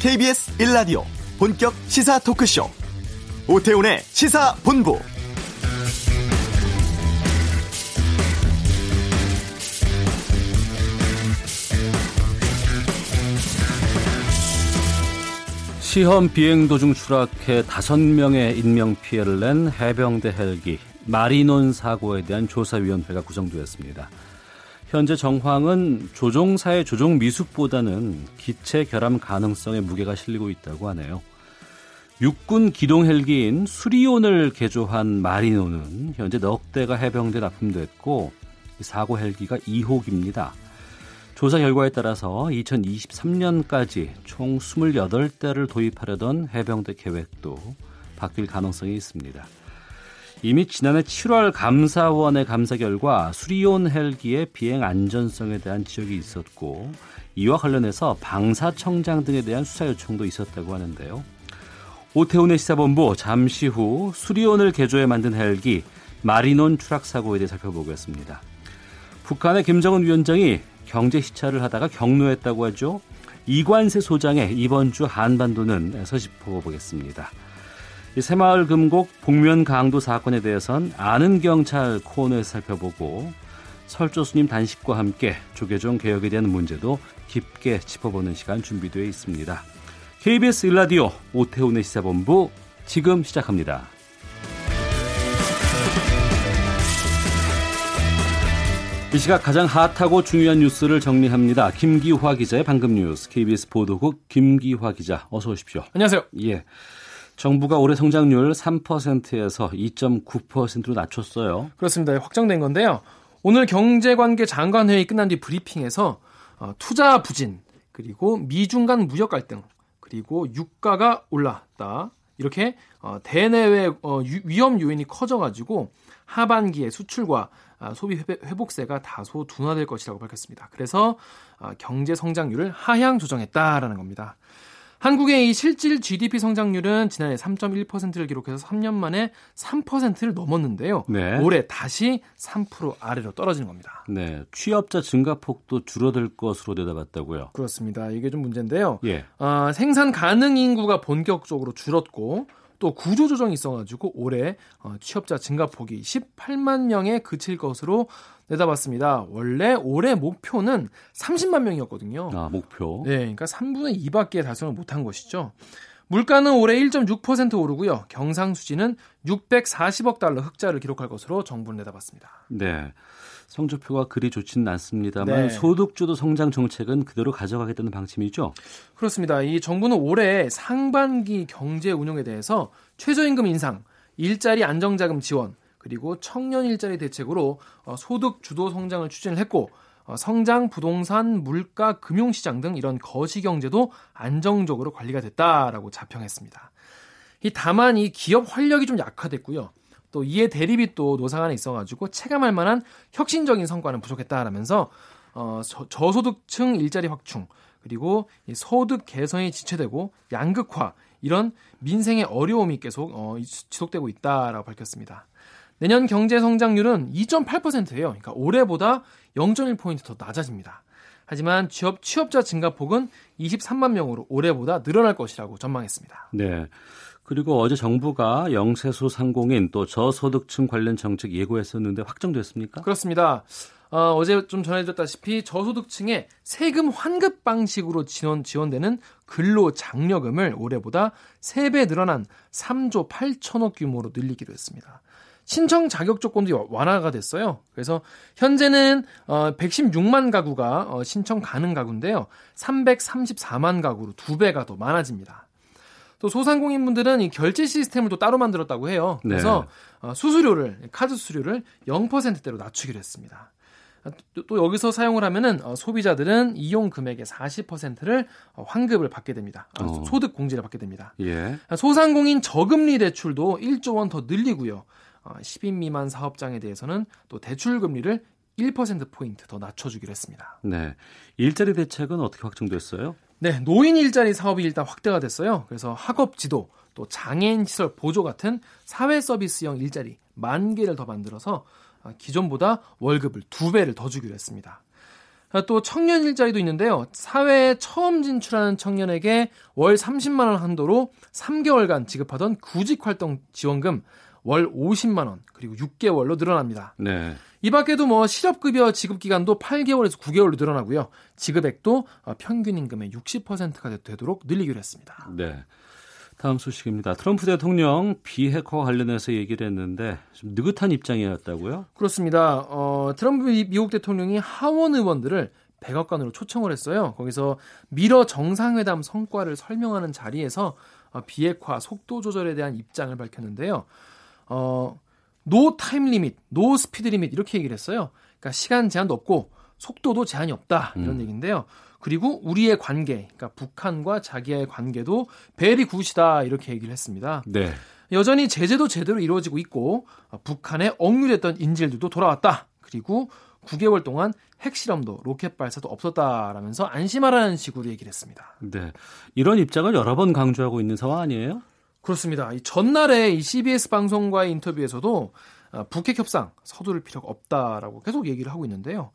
KBS 1라디오 본격 시사 토크쇼. 오태훈의 시사본부. 시험 비행 도중 추락해 다섯 명의 인명 피해를 낸 해병대 헬기. 마리논 사고에 대한 조사위원회가 구성되었습니다. 현재 정황은 조종사의 조종 미숙보다는 기체 결함 가능성에 무게가 실리고 있다고 하네요. 육군 기동 헬기인 수리온을 개조한 마리논은 현재 넉 대가 해병대에 납품됐고 사고 헬기가 2호기입니다. 조사 결과에 따라서 2023년까지 총 28대를 도입하려던 해병대 계획도 바뀔 가능성이 있습니다. 이미 지난해 7월 감사원의 감사 결과 수리온 헬기의 비행 안전성에 대한 지적이 있었고 이와 관련해서 방사청장 등에 대한 수사 요청도 있었다고 하는데요. 오태훈의 시사본부 잠시 후 수리온을 개조해 만든 헬기 마리논 추락 사고에 대해 살펴보겠습니다. 북한의 김정은 위원장이 경제 시찰을 하다가 경로했다고 하죠. 이관세 소장의 이번 주 한반도는 서짚어보겠습니다. 새마을 금곡 복면 강도 사건에 대해선 아는 경찰 코너에서 살펴보고 설조수님 단식과 함께 조계종 개혁에 대한 문제도 깊게 짚어보는 시간 준비되어 있습니다. KBS 일라디오 오태훈의 시사본부 지금 시작합니다. 이 시각 가장 핫하고 중요한 뉴스를 정리합니다. 김기화 기자의 방금 뉴스 KBS 보도국 김기화 기자 어서 오십시오. 안녕하세요. 예. 정부가 올해 성장률 3%에서 2.9%로 낮췄어요. 그렇습니다. 확정된 건데요. 오늘 경제관계 장관회의 끝난 뒤 브리핑에서 어, 투자 부진 그리고 미중 간 무역 갈등 그리고 유가가 올랐다 이렇게 어, 대내외 어, 위험 요인이 커져가지고 하반기에 수출과 아, 소비 회복세가 다소 둔화될 것이라고 밝혔습니다. 그래서 아, 경제 성장률을 하향 조정했다라는 겁니다. 한국의 이 실질 GDP 성장률은 지난해 3.1%를 기록해서 3년 만에 3%를 넘었는데요. 네. 올해 다시 3% 아래로 떨어지는 겁니다. 네, 취업자 증가폭도 줄어들 것으로 내다봤다고요. 그렇습니다. 이게 좀 문제인데요. 예. 어, 생산 가능 인구가 본격적으로 줄었고 또 구조조정이 있어가지고 올해 어, 취업자 증가폭이 18만 명에 그칠 것으로 내다봤습니다. 원래 올해 목표는 30만 명이었거든요. 아, 목표? 네, 그러니까 3분의 2밖에 달성을 못한 것이죠. 물가는 올해 1.6% 오르고요. 경상수지는 640억 달러 흑자를 기록할 것으로 정부는 내다봤습니다. 네. 성적표가 그리 좋지는 않습니다만 네. 소득주도 성장 정책은 그대로 가져가겠다는 방침이죠. 그렇습니다. 이 정부는 올해 상반기 경제 운용에 대해서 최저임금 인상, 일자리 안정자금 지원, 그리고 청년 일자리 대책으로 어, 소득 주도 성장을 추진을 했고 어, 성장, 부동산, 물가, 금융시장 등 이런 거시 경제도 안정적으로 관리가 됐다라고 자평했습니다. 이 다만 이 기업 활력이 좀 약화됐고요. 또 이에 대립이 또 노상 안에 있어가지고 체감할 만한 혁신적인 성과는 부족했다라면서 어, 저, 저소득층 일자리 확충 그리고 이 소득 개선이 지체되고 양극화 이런 민생의 어려움이 계속 어, 지속되고 있다라고 밝혔습니다. 내년 경제 성장률은 2.8%예요. 그러니까 올해보다 0.1포인트 더 낮아집니다. 하지만 취업, 취업자 증가폭은 23만 명으로 올해보다 늘어날 것이라고 전망했습니다. 네. 그리고 어제 정부가 영세소 상공인 또 저소득층 관련 정책 예고했었는데 확정됐습니까? 그렇습니다. 어, 제 좀 전해드렸다시피 저소득층에 세금 환급 방식으로 지원, 지원되는 근로장려금을 올해보다 3배 늘어난 3조 8천억 규모로 늘리기로 했습니다. 신청 자격 조건도 완화가 됐어요. 그래서 현재는 어 116만 가구가 어 신청 가능 가구인데요. 334만 가구로 두 배가 더 많아집니다. 또 소상공인분들은 이 결제 시스템을 또 따로 만들었다고 해요. 그래서 네. 어, 수수료를 카드 수수료를 0%대로 낮추기로 했습니다. 또 여기서 사용을 하면은 어, 소비자들은 이용 금액의 40%를 어, 환급을 받게 됩니다. 어. 소득 공제를 받게 됩니다. 예. 소상공인 저금리 대출도 1조 원 더 늘리고요. 10인 미만 사업장에 대해서는 또 대출 금리를 1%포인트 더 낮춰주기로 했습니다. 네. 일자리 대책은 어떻게 확정됐어요? 네, 노인 일자리 사업이 일단 확대가 됐어요. 그래서 학업 지도, 또 장애인 시설 보조 같은 사회 서비스형 일자리 만 개를 더 만들어서 기존보다 월급을 두 배를 더 주기로 했습니다. 또 청년 일자리도 있는데요. 사회에 처음 진출하는 청년에게 월 30만 원 한도로 3개월간 지급하던 구직 활동 지원금 월 50만 원 그리고 6개월로 늘어납니다. 네. 이 밖에도 뭐 실업급여 지급 기간도 8개월에서 9개월로 늘어나고요. 지급액도 어, 평균 임금의 60%가 되도록 늘리기로 했습니다. 네. 다음 소식입니다. 트럼프 대통령 비핵화 관련해서 얘기를 했는데 좀 느긋한 입장이었다고요? 그렇습니다. 어, 트럼프 미국 대통령이 하원 의원들을 백악관으로 초청을 했어요. 거기서 미러 정상회담 성과를 설명하는 자리에서 어, 비핵화 속도 조절에 대한 입장을 밝혔는데요. 어, no time limit, no speed limit 이렇게 얘기를 했어요. 그러니까 시간 제한도 없고 속도도 제한이 없다 이런 음. 얘기인데요. 그리고 우리의 관계, 그러니까 북한과 자기의 관계도 very good이다 이렇게 얘기를 했습니다. 네. 여전히 제재도 제대로 이루어지고 있고 북한에 억류됐던 인질들도 돌아왔다. 그리고 9개월 동안 핵실험도 로켓 발사도 없었다라면서 안심하라는 식으로 얘기를 했습니다. 네. 이런 입장을 여러 번 강조하고 있는 상황 아니에요? 그렇습니다. 이 전날에 이 CBS 방송과의 인터뷰에서도 어, 북핵 협상 서두를 필요가 없다라고 계속 얘기를 하고 있는데요.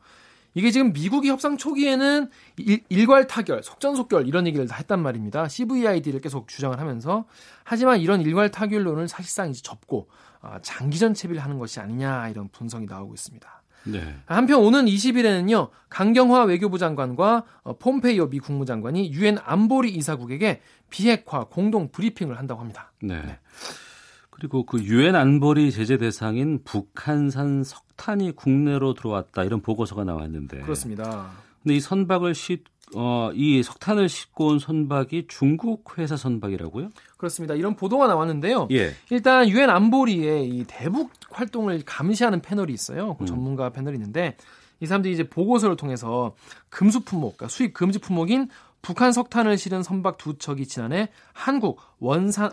이게 지금 미국이 협상 초기에는 일, 괄 타결, 속전속결 이런 얘기를 다 했단 말입니다. CVID를 계속 주장을 하면서 하지만 이런 일괄 타결론을 사실상 이제 접고 어, 장기전 채비를 하는 것이 아니냐 이런 분석이 나오고 있습니다. 네. 한편 오는 20일에는요 강경화 외교부 장관과 어, 폼페이오 미 국무장관이 유엔 안보리 이사국에게 비핵화 공동 브리핑을 한다고 합니다. 네. 네. 그리고 그 유엔 안보리 제재 대상인 북한산 석탄이 국내로 들어왔다 이런 보고서가 나왔는데 그렇습니다. 근데 이 선박을 싣, 어, 이 석탄을 싣고 온 선박이 중국 회사 선박이라고요? 그렇습니다. 이런 보도가 나왔는데요. 예. 일단 유엔 안보리에 이 대북 활동을 감시하는 패널이 있어요. 그 음. 전문가 패널이 있는데 이 사람들이 이제 보고서를 통해서 금수 품목, 그러니까 수입 금지 품목인 북한 석탄을 실은 선박 두 척이 지난해 한국 원산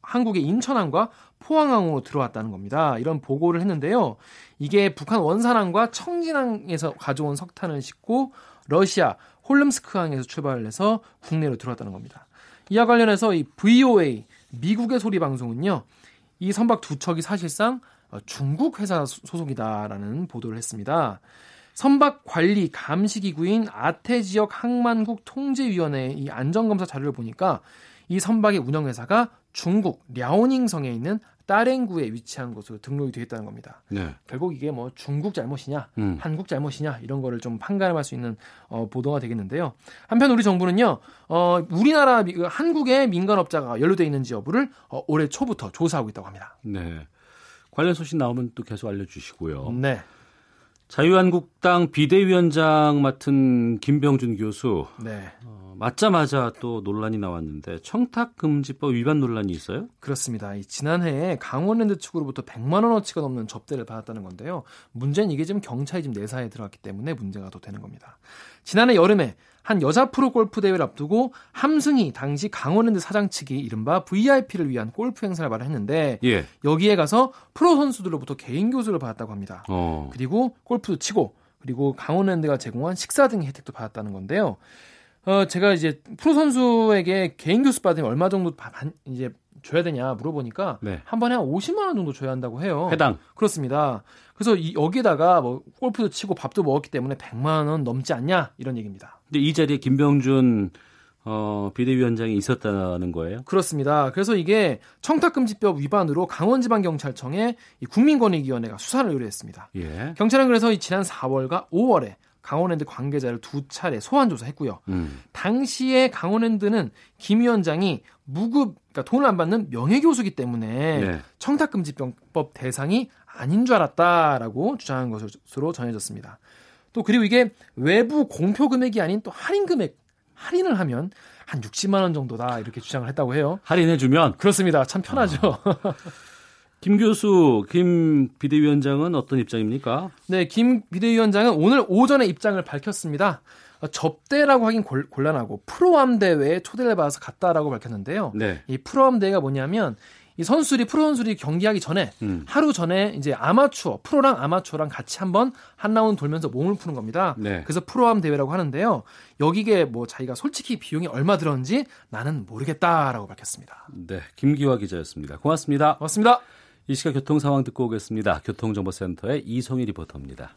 한국의 인천항과 포항항으로 들어왔다는 겁니다. 이런 보고를 했는데요. 이게 북한 원산항과 청진항에서 가져온 석탄을 싣고 러시아 홀름스크항에서 출발을 해서 국내로 들어왔다는 겁니다. 이와 관련해서 이 VOA 미국의 소리 방송은요. 이 선박 두 척이 사실상 중국 회사 소속이다라는 보도를 했습니다. 선박 관리 감시 기구인 아태 지역 항만국 통제위원회 이 안전검사 자료를 보니까 이 선박의 운영회사가 중국 랴오닝성에 있는 따랭구에 위치한 곳으로 등록이 되어 있다는 겁니다. 네. 결국 이게 뭐 중국 잘못이냐, 음. 한국 잘못이냐 이런 거를 좀 판가름할 수 있는 어, 보도가 되겠는데요. 한편 우리 정부는요, 어, 우리나라 그 한국의 민간업자가 연루돼 있는지 여부를 어, 올해 초부터 조사하고 있다고 합니다. 네. 관련 소식 나오면 또 계속 알려주시고요. 네. 자유한국당 비대위원장 맡은 김병준 교수. 네. 어, 맞자마자 또 논란이 나왔는데 청탁금지법 위반 논란이 있어요? 그렇습니다. 지난해에 강원랜드 측으로부터 100만 원어치가 넘는 접대를 받았다는 건데요. 문제는 이게 지금 경찰이 지금 내사에 들어갔기 때문에 문제가 더 되는 겁니다. 지난해 여름에 한 여자 프로 골프 대회를 앞두고 함승이 당시 강원랜드 사장 측이 이른바 VIP를 위한 골프 행사를 마련했는데 예. 여기에 가서 프로 선수들로부터 개인 교수를 받았다고 합니다. 어. 그리고 골프도 치고 그리고 강원랜드가 제공한 식사 등의 혜택도 받았다는 건데요. 어 제가 이제 프로 선수에게 개인 교수 받으면 얼마 정도 반, 이제 줘야 되냐 물어보니까 네. 한 번에 한 50만 원 정도 줘야 한다고 해요. 해당. 그렇습니다. 그래서 이, 여기다가 뭐 골프도 치고 밥도 먹었기 때문에 100만 원 넘지 않냐 이런 얘기입니다. 근데 이 자리에 김병준 어, 비대위원장이 있었다는 거예요? 그렇습니다. 그래서 이게 청탁금지법 위반으로 강원지방경찰청에 국민권익위원회가 수사를 의뢰했습니다. 예. 경찰은 그래서 지난 4월과 5월에 강원랜드 관계자를 두 차례 소환 조사했고요. 음. 당시에 강원랜드는 김 위원장이 무급 그러니까 돈을 안 받는 명예교수기 때문에 네. 청탁금지법 대상이 아닌 줄 알았다라고 주장한 것으로 전해졌습니다. 또 그리고 이게 외부 공표 금액이 아닌 또 할인 금액 할인을 하면 한 60만 원 정도다 이렇게 주장을 했다고 해요. 할인해 주면 그렇습니다. 참 편하죠. 아. 김 교수, 김 비대위원장은 어떤 입장입니까? 네, 김 비대위원장은 오늘 오전에 입장을 밝혔습니다. 접대라고 하긴 곤란하고 프로암 대회에 초대를 받아서 갔다라고 밝혔는데요. 네. 이 프로암 대회가 뭐냐면 이 선수들이 프로 선수들이 경기하기 전에 음. 하루 전에 이제 아마추어 프로랑 아마추어랑 같이 한번 한 라운드 돌면서 몸을 푸는 겁니다. 네. 그래서 프로암 대회라고 하는데요. 여기에 뭐 자기가 솔직히 비용이 얼마 들었는지 나는 모르겠다라고 밝혔습니다. 네, 김기화 기자였습니다. 고맙습니다. 고맙습니다. 이 시각 교통 상황 듣고 오겠습니다. 교통정보센터의 이송희 리포터입니다.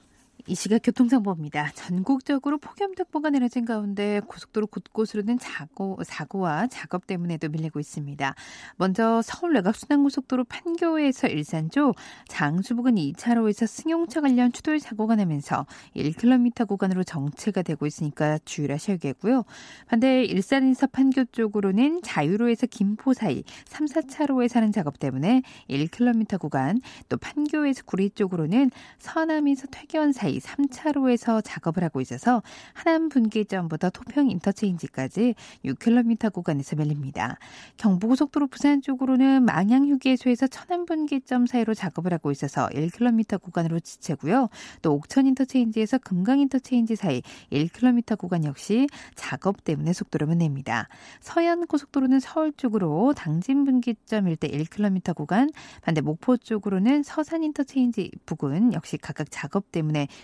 이 시각 교통정보입니다. 전국적으로 폭염특보가 내려진 가운데 고속도로 곳곳으로는 사고, 사고와 작업 때문에도 밀리고 있습니다. 먼저 서울 내각순환고속도로 판교에서 일산 쪽 장수 부근 2차로에서 승용차 관련 추돌 사고가 나면서 1km 구간으로 정체가 되고 있으니까 주의를 하셔야겠고요. 반대 일산에서 판교 쪽으로는 자유로에서 김포 사이 3, 4차로에서는 작업 때문에 1km 구간 또 판교에서 구리 쪽으로는 성남에서 퇴계원 사이 3차로에서 작업을 하고 있어서 하남 분기점부터 토평 인터체인지까지 6km 구간에서 밀립니다. 경부고속도로 부산 쪽으로는 망향 휴게소에서 천안 분기점 사이로 작업을 하고 있어서 1km 구간으로 지체고요. 또 옥천 인터체인지에서 금강 인터체인지 사이 1km 구간 역시 작업 때문에 속도를 냅니다. 서해안 고속도로는 서울 쪽으로 당진 분기점 일대 1km 구간, 반대 목포 쪽으로는 서산 인터체인지 부근 역시 각각 작업 때문에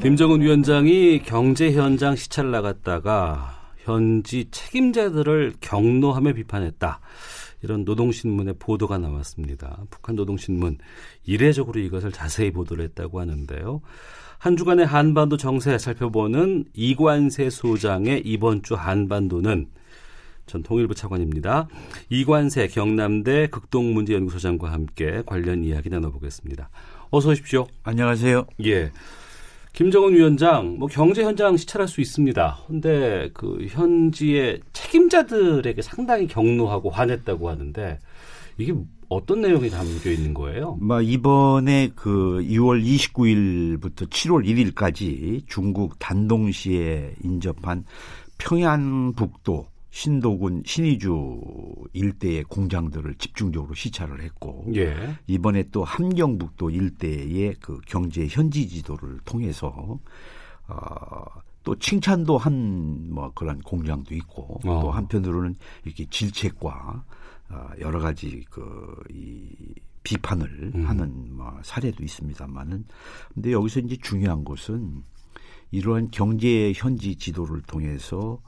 김정은 위원장이 경제 현장 시찰을 나갔다가 현지 책임자들을 경로하며 비판했다. 이런 노동신문의 보도가 나왔습니다. 북한 노동신문 이례적으로 이것을 자세히 보도를 했다고 하는데요. 한 주간의 한반도 정세 살펴보는 이관세 소장의 이번 주 한반도는 전 통일부 차관입니다. 이관세 경남대 극동문제연구소장과 함께 관련 이야기 나눠보겠습니다. 어서 오십시오. 안녕하세요. 예. 김정은 위원장 뭐 경제 현장 시찰할 수 있습니다. 근데 그 현지의 책임자들에게 상당히 경로하고 화냈다고 하는데 이게 어떤 내용이 담겨 있는 거예요? 뭐 이번에 그 2월 29일부터 7월 1일까지 중국 단동시에 인접한 평안북도 신도군 신의주 일대의 공장들을 집중적으로 시찰을 했고 예. 이번에 또 함경북도 일대의 그 경제 현지 지도를 통해서 어, 또 칭찬도 한 뭐 그런 공장도 있고 어. 또 한편으로는 이렇게 질책과 어, 여러 가지 그이 비판을 음. 하는 뭐 사례도 있습니다만은 근데 여기서 이제 중요한 것은 이러한 경제 현지 지도를 통해서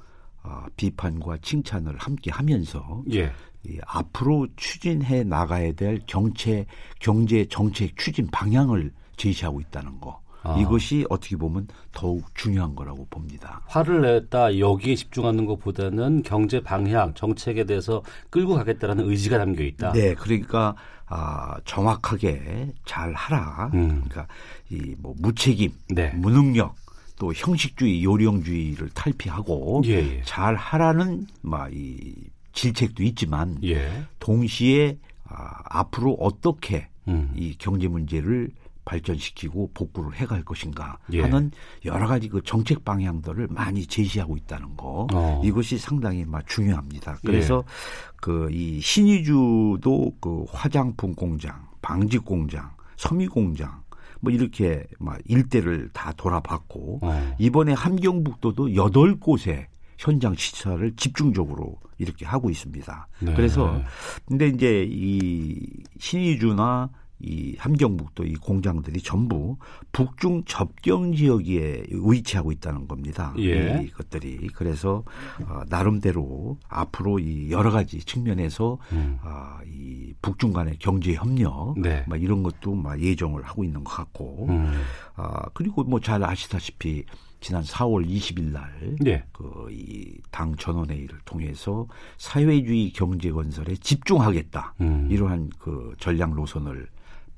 어, 비판과 칭찬을 함께 하면서 예. 이 앞으로 추진해 나가야 될 정책 경제 정책 추진 방향을 제시하고 있다는 거. 아. 이것이 어떻게 보면 더욱 중요한 거라고 봅니다. 화를 냈다 여기에 집중하는 것보다는 경제 방향 정책에 대해서 끌고 가겠다라는 의지가 담겨 있다. 네, 그러니까 아, 정확하게 잘 하라. 음. 그러니까 이 뭐 무책임, 네. 무능력 또 형식주의, 요령주의를 탈피하고 예, 예. 잘 하라는 막이 질책도 있지만 예. 동시에 아, 앞으로 어떻게 음. 이 경제 문제를 발전시키고 복구를 해갈 것인가 예. 하는 여러 가지 그 정책 방향들을 많이 제시하고 있다는 거 어. 이것이 상당히 막 중요합니다. 그래서 예. 그이 신의주도 그 화장품 공장, 방직 공장, 섬유 공장 뭐 이렇게 막 일대를 다 돌아봤고 어. 이번에 함경북도도 여덟 곳에 현장 시찰을 집중적으로 이렇게 하고 있습니다. 네. 그래서 근데 이제 이 신의주나 이 함경북도 이 공장들이 전부 북중 접경 지역에 위치하고 있다는 겁니다. 예. 이것들이 그래서 어, 나름대로 앞으로 이 여러 가지 측면에서 음. 어, 이 북중 간의 경제 협력 네. 막 이런 것도 막 예정을 하고 있는 것 같고 음. 어, 그리고 뭐 잘 아시다시피 지난 4월 20일 날, 네. 그 이 당 전원회의를 통해서 사회주의 경제 건설에 집중하겠다 음. 이러한 그 전략 노선을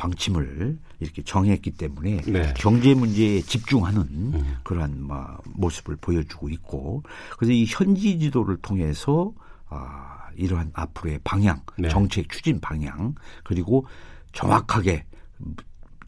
방침을 이렇게 정했기 때문에 네. 경제 문제에 집중하는 음. 그러한 뭐 모습을 보여주고 있고 그래서 이 현지 지도를 통해서 아, 이러한 앞으로의 방향, 네. 정책 추진 방향 그리고 정확하게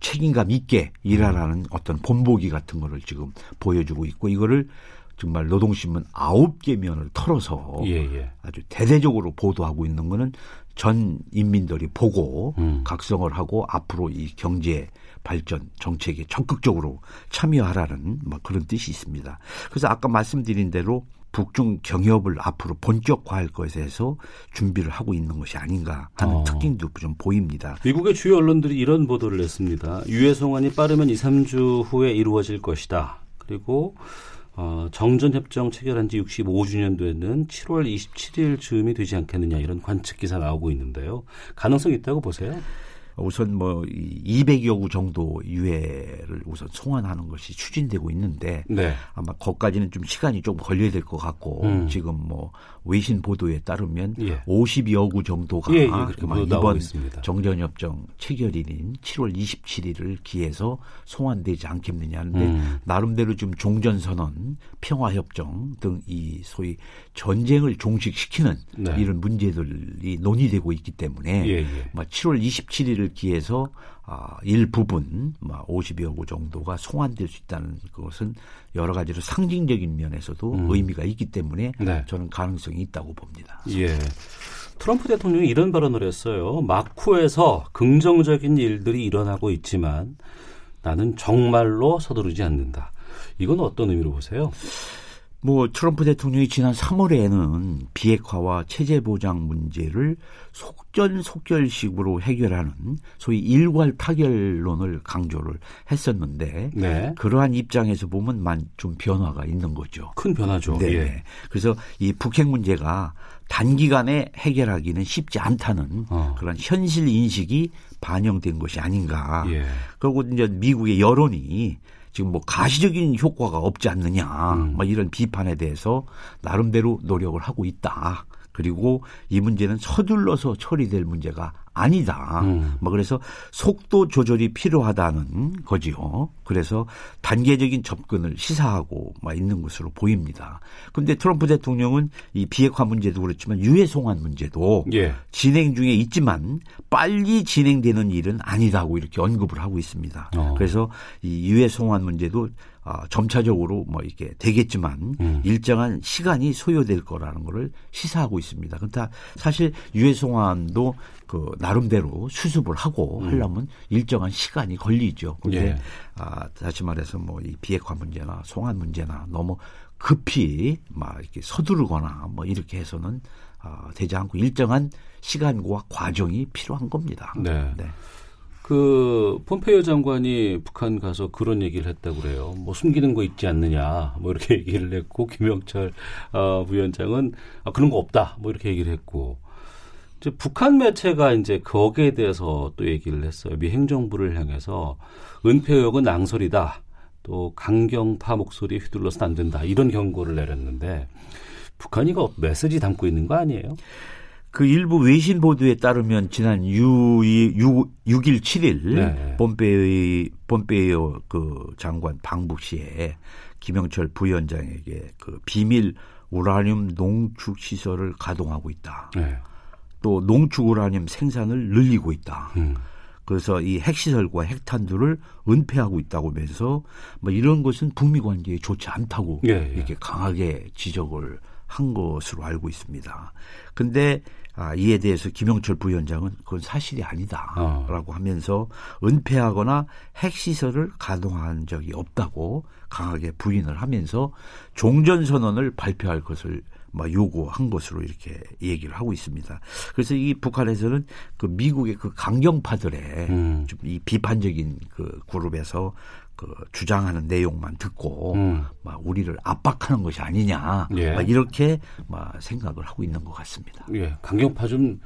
책임감 있게 일하라는 음. 어떤 본보기 같은 거를 지금 보여주고 있고 이거를 정말 노동신문 아홉 개 면을 털어서 예, 예. 아주 대대적으로 보도하고 있는 거는 전 인민들이 보고 음. 각성을 하고 앞으로 이 경제 발전 정책에 적극적으로 참여하라는 뭐 그런 뜻이 있습니다. 그래서 아까 말씀드린 대로 북중 경협을 앞으로 본격화할 것에서 준비를 하고 있는 것이 아닌가 하는 어. 특징도 좀 보입니다. 미국의 주요 언론들이 이런 보도를 냈습니다. 유해 송환이 빠르면 2, 3주 후에 이루어질 것이다. 그리고 어, 정전협정 체결한 지 65주년도에는 7월 27일 즈음이 되지 않겠느냐 이런 관측 기사 나오고 있는데요. 가능성 있다고 보세요? 우선 뭐 200여 구 정도 유해를 우선 송환하는 것이 추진되고 있는데 네. 아마 거기까지는 좀 시간이 좀 걸려야 될 것 같고 음. 지금 뭐 외신 보도에 따르면 예. 50여 구 정도가 예, 예, 이번 정전협정 체결일인 7월 27일을 기해서 송환되지 않겠느냐 하는데 음. 나름대로 좀 종전선언, 평화협정 등 이 소위 전쟁을 종식시키는 네. 이런 문제들이 논의되고 있기 때문에 예, 예. 7월 27일 을 기해서 아, 일부분 50여 구 정도가 송환될 수 있다는 것은 여러 가지로 상징적인 면에서도 음. 의미가 있기 때문에 네. 저는 가능성이 있다고 봅니다. 예. 트럼프 대통령이 이런 발언을 했어요. 마쿠에서 긍정적인 일들이 일어나고 있지만 나는 정말로 서두르지 않는다. 이건 어떤 의미로 보세요? 뭐 트럼프 대통령이 지난 3월에는 비핵화와 체제 보장 문제를 속전속결식으로 해결하는 소위 일괄 타결론을 강조를 했었는데 네. 그러한 입장에서 보면 만 좀 변화가 있는 거죠. 큰 변화죠. 네. 예. 그래서 이 북핵 문제가 단기간에 해결하기는 쉽지 않다는 어. 그런 현실 인식이 반영된 것이 아닌가. 예. 그리고 이제 미국의 여론이 지금 뭐 가시적인 효과가 없지 않느냐 음. 뭐 이런 비판에 대해서 나름대로 노력을 하고 있다. 그리고 이 문제는 서둘러서 처리될 문제가 아니다. 음. 뭐 그래서 속도 조절이 필요하다는 거지요. 그래서 단계적인 접근을 시사하고 막 있는 것으로 보입니다. 그런데 트럼프 대통령은 이 비핵화 문제도 그렇지만 유해 송환 문제도 예. 진행 중에 있지만 빨리 진행되는 일은 아니다고 이렇게 언급을 하고 있습니다. 어. 그래서 이 유해 송환 문제도 어, 점차적으로 뭐 이렇게 되겠지만 음. 일정한 시간이 소요될 거라는 것을 시사하고 있습니다. 그러니까 사실 유해송환도 그 나름대로 수습을 하고 음. 하려면 일정한 시간이 걸리죠. 그런데 예. 아, 다시 말해서 뭐 이 비핵화 문제나 송환 문제나 너무 급히 막 이렇게 서두르거나 뭐 이렇게 해서는 아, 되지 않고 일정한 시간과 과정이 필요한 겁니다. 네. 네. 그 폼페이오 장관이 북한 가서 그런 얘기를 했다고 그래요. 뭐 숨기는 거 있지 않느냐. 뭐 이렇게 얘기를 했고 김영철 어, 부위원장은 아, 그런 거 없다. 뭐 이렇게 얘기를 했고 이제 북한 매체가 이제 거기에 대해서 또 얘기를 했어요. 미 행정부를 향해서 은폐 의혹은 낭설이다. 또 강경파 목소리 휘둘러서는 안 된다. 이런 경고를 내렸는데 북한이 이거 메시지 담고 있는 거 아니에요? 그 일부 외신 보도에 따르면 지난 6, 6, 6일 7일 네. 폼페이 폼페이오 그 장관 방북 시에 김영철 부위원장에게 그 비밀 우라늄 농축 시설을 가동하고 있다. 네. 또 농축 우라늄 생산을 늘리고 있다. 음. 그래서 이 핵시설과 핵탄두를 은폐하고 있다고 하면서 뭐 이런 것은 북미 관계에 좋지 않다고 예, 예. 이렇게 강하게 지적을 한 것으로 알고 있습니다. 근데 아, 이에 대해서 김영철 부위원장은 그건 사실이 아니다라고 어. 하면서 은폐하거나 핵시설을 가동한 적이 없다고 강하게 부인을 하면서 종전선언을 발표할 것을 뭐 요구한 것으로 이렇게 얘기를 하고 있습니다. 그래서 이 북한에서는 그 미국의 그 강경파들의 음. 좀이 비판적인 그 그룹에서 그 주장하는 내용만 듣고 음. 막 우리를 압박하는 것이 아니냐 예. 막 이렇게 막 생각을 하고 있는 것 같습니다. 예, 강경파 좀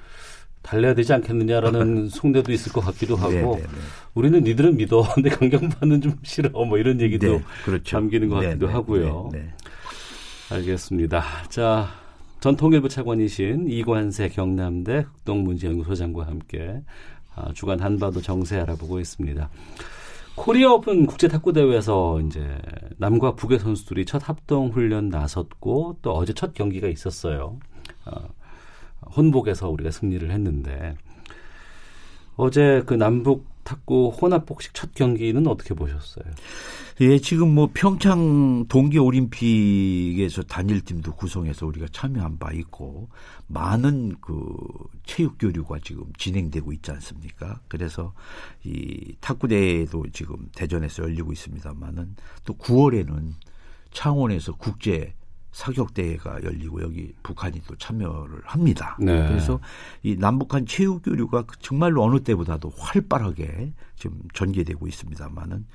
달래야 되지 않겠느냐라는 속내도 있을 것 같기도 하고 네네네. 네, 네. 우리는 니들은 믿어 근데 강경파는 좀 싫어 뭐 이런 얘기도 네, 그렇죠. 담기는 것 같기도 네네. 하고요. 네네. 알겠습니다. 자 전통일부 차관이신 이관세 경남대 흑동문제연구소장과 함께 아, 주간 한반도 정세 알아보고 있습니다. 코리아 오픈 국제 탁구 대회에서 이제 남과 북의 선수들이 첫 합동 훈련 나섰고 또 어제 첫 경기가 있었어요. 어, 혼복에서 우리가 승리를 했는데 어제 그 남북 탁구 혼합 복식 첫 경기는 어떻게 보셨어요? 예, 지금 뭐 평창 동계 올림픽에서 단일팀도 구성해서 우리가 참여한 바 있고 많은 그 체육 교류가 지금 진행되고 있지 않습니까? 그래서 이 탁구 대회도 지금 대전에서 열리고 있습니다만은 또 9월에는 창원에서 국제 사격 대회가 열리고 여기 북한이 또 참여를 합니다. 네. 그래서 이 남북한 체육 교류가 정말로 어느 때보다도 활발하게 지금 전개되고 있습니다만은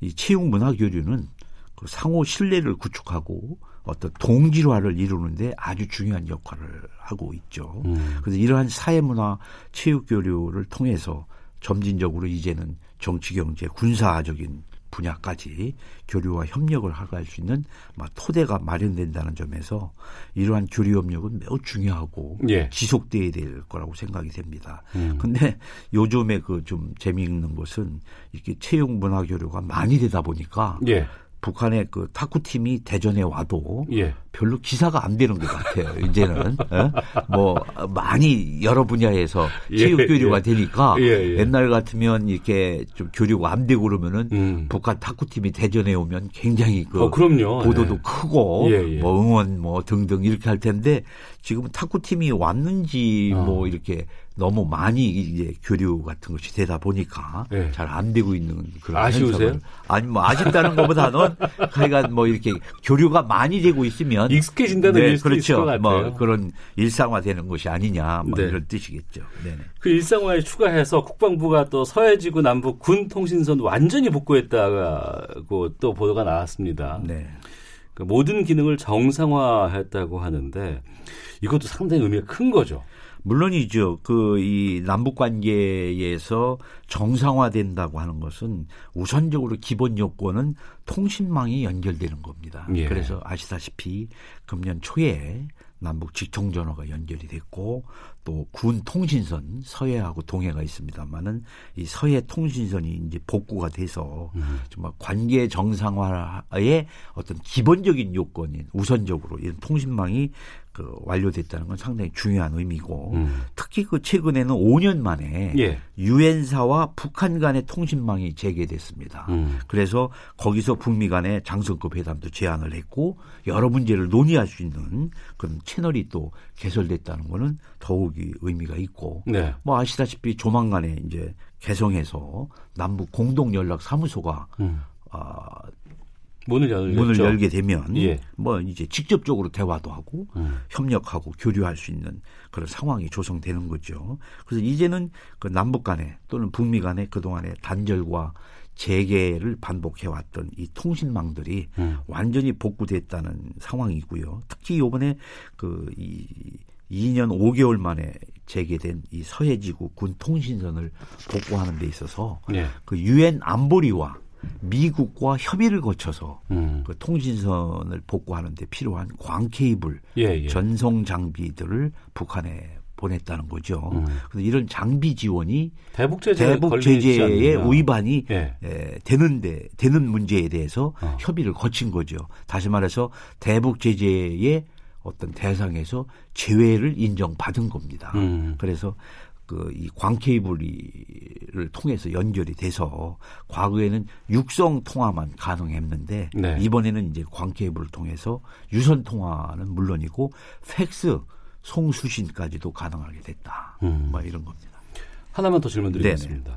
이 체육 문화 교류는 그 상호 신뢰를 구축하고 어떤 동질화를 이루는데 아주 중요한 역할을 하고 있죠. 음. 그래서 이러한 사회 문화 체육 교류를 통해서 점진적으로 이제는 정치 경제 군사적인 분야까지 교류와 협력을 하갈 수 있는 토대가 마련된다는 점에서 이러한 교류 협력은 매우 중요하고 예. 지속돼야 될 거라고 생각이 됩니다. 음. 근데 요즘에 그 좀 재미있는 것은 이렇게 채용 문화 교류가 많이 되다 보니까 예. 북한의 그 탁구 팀이 대전에 와도 예. 별로 기사가 안 되는 것 같아요. 이제는 어? 뭐 많이 여러 분야에서 예, 체육 교류가 예. 되니까 예, 예, 옛날 같으면 이렇게 좀 교류가 안 되고 그러면은 음. 북한 탁구 팀이 대전에 오면 굉장히 그 어, 보도도 네. 크고 예, 뭐 응원 뭐 등등 이렇게 할 텐데 지금 탁구 팀이 왔는지 어. 뭐 이렇게 너무 많이 이제 교류 같은 것이 되다 보니까 네. 잘안 되고 있는 그런 아쉬우세요? 아니 뭐 아쉽다는 것보다는 하여간 뭐 이렇게 교류가 많이 되고 있으면 익숙해진다는 네, 그렇죠. 뭐 그런 일상화되는 것이 아니냐 뭐 네. 이런 뜻이겠죠. 네네. 그 일상화에 추가해서 국방부가 또 서해지구 남북 군 통신선 완전히 복구했다고 또 보도가 나왔습니다. 네. 그 모든 기능을 정상화했다고 하는데 이것도 상당히 의미가 큰 거죠. 물론이죠. 그 이 남북 관계에서 정상화된다고 하는 것은 우선적으로 기본 요건은 통신망이 연결되는 겁니다. 예. 그래서 아시다시피 금년 초에 남북 직통 전화가 연결이 됐고 또 군 통신선 서해하고 동해가 있습니다만은 이 서해 통신선이 이제 복구가 돼서 음. 정말 관계 정상화의 어떤 기본적인 요건인 우선적으로 이런 통신망이 그 완료됐다는 건 상당히 중요한 의미고 음. 특히 그 최근에는 5년 만에 예. 유엔사와 북한 간의 통신망이 재개됐습니다. 음. 그래서 거기서 북미 간의 장성급 회담도 제안을 했고 여러 문제를 논의할 수 있는 그런 채널이 또 개설됐다는 거는 더욱이 의미가 있고 네. 뭐 아시다시피 조만간에 이제 개성에서 남북 공동 연락 사무소가 음. 아 문을, 열렸죠. 문을 열게 되면 예. 뭐 이제 직접적으로 대화도 하고 음. 협력하고 교류할 수 있는 그런 상황이 조성되는 거죠. 그래서 이제는 그 남북 간에 또는 북미 간에 그동안의 단절과 재개를 반복해왔던 이 통신망들이 음. 완전히 복구됐다는 상황이고요. 특히 이번에 그이 2년 5개월 만에 재개된 이 서해지구 군 통신선을 복구하는 데 있어서 예. 그 유엔 안보리와 미국과 협의를 거쳐서 음. 그 통신선을 복구하는 데 필요한 광 케이블 예, 예. 전송 장비들을 북한에 보냈다는 거죠. 음. 그래서 이런 장비 지원이 대북 제재 대북 제재의 위반이 예. 에, 되는데 되는 문제에 대해서 어. 협의를 거친 거죠. 다시 말해서 대북 제재의 어떤 대상에서 제외를 인정받은 겁니다. 음. 그래서 그 이 광케이블을 통해서 연결이 돼서 과거에는 육성 통화만 가능했는데 네. 이번에는 이제 광케이블을 통해서 유선 통화는 물론이고 팩스 송수신까지도 가능하게 됐다. 음. 뭐 이런 겁니다. 하나만 더 질문 드리겠습니다. 네네.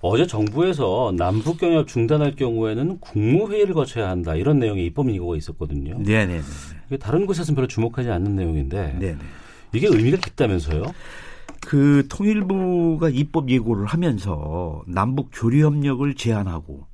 어제 정부에서 남북 경협 중단할 경우에는 국무회의를 거쳐야 한다 이런 내용의 입법 예고가 있었거든요. 네네. 다른 곳에서는 별로 주목하지 않는 내용인데 네네. 이게 의미가 깊다면서요? 그 통일부가 입법 예고를 하면서 남북 교류 협력을 제한하고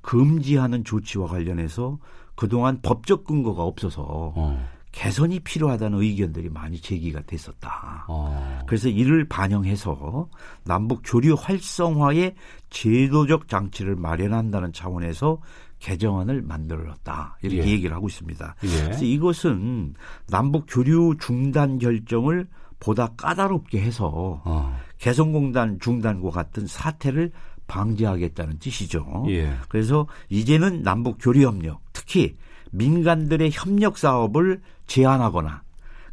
금지하는 조치와 관련해서 그동안 법적 근거가 없어서 어. 개선이 필요하다는 의견들이 많이 제기가 됐었다. 어. 그래서 이를 반영해서 남북 교류 활성화의 제도적 장치를 마련한다는 차원에서 개정안을 만들었다. 이렇게 예. 얘기를 하고 있습니다. 예. 그래서 이것은 남북 교류 중단 결정을 보다 까다롭게 해서 어. 개성공단 중단과 같은 사태를 방지하겠다는 뜻이죠. 예. 그래서 이제는 남북 교류 협력, 특히 민간들의 협력 사업을 제한하거나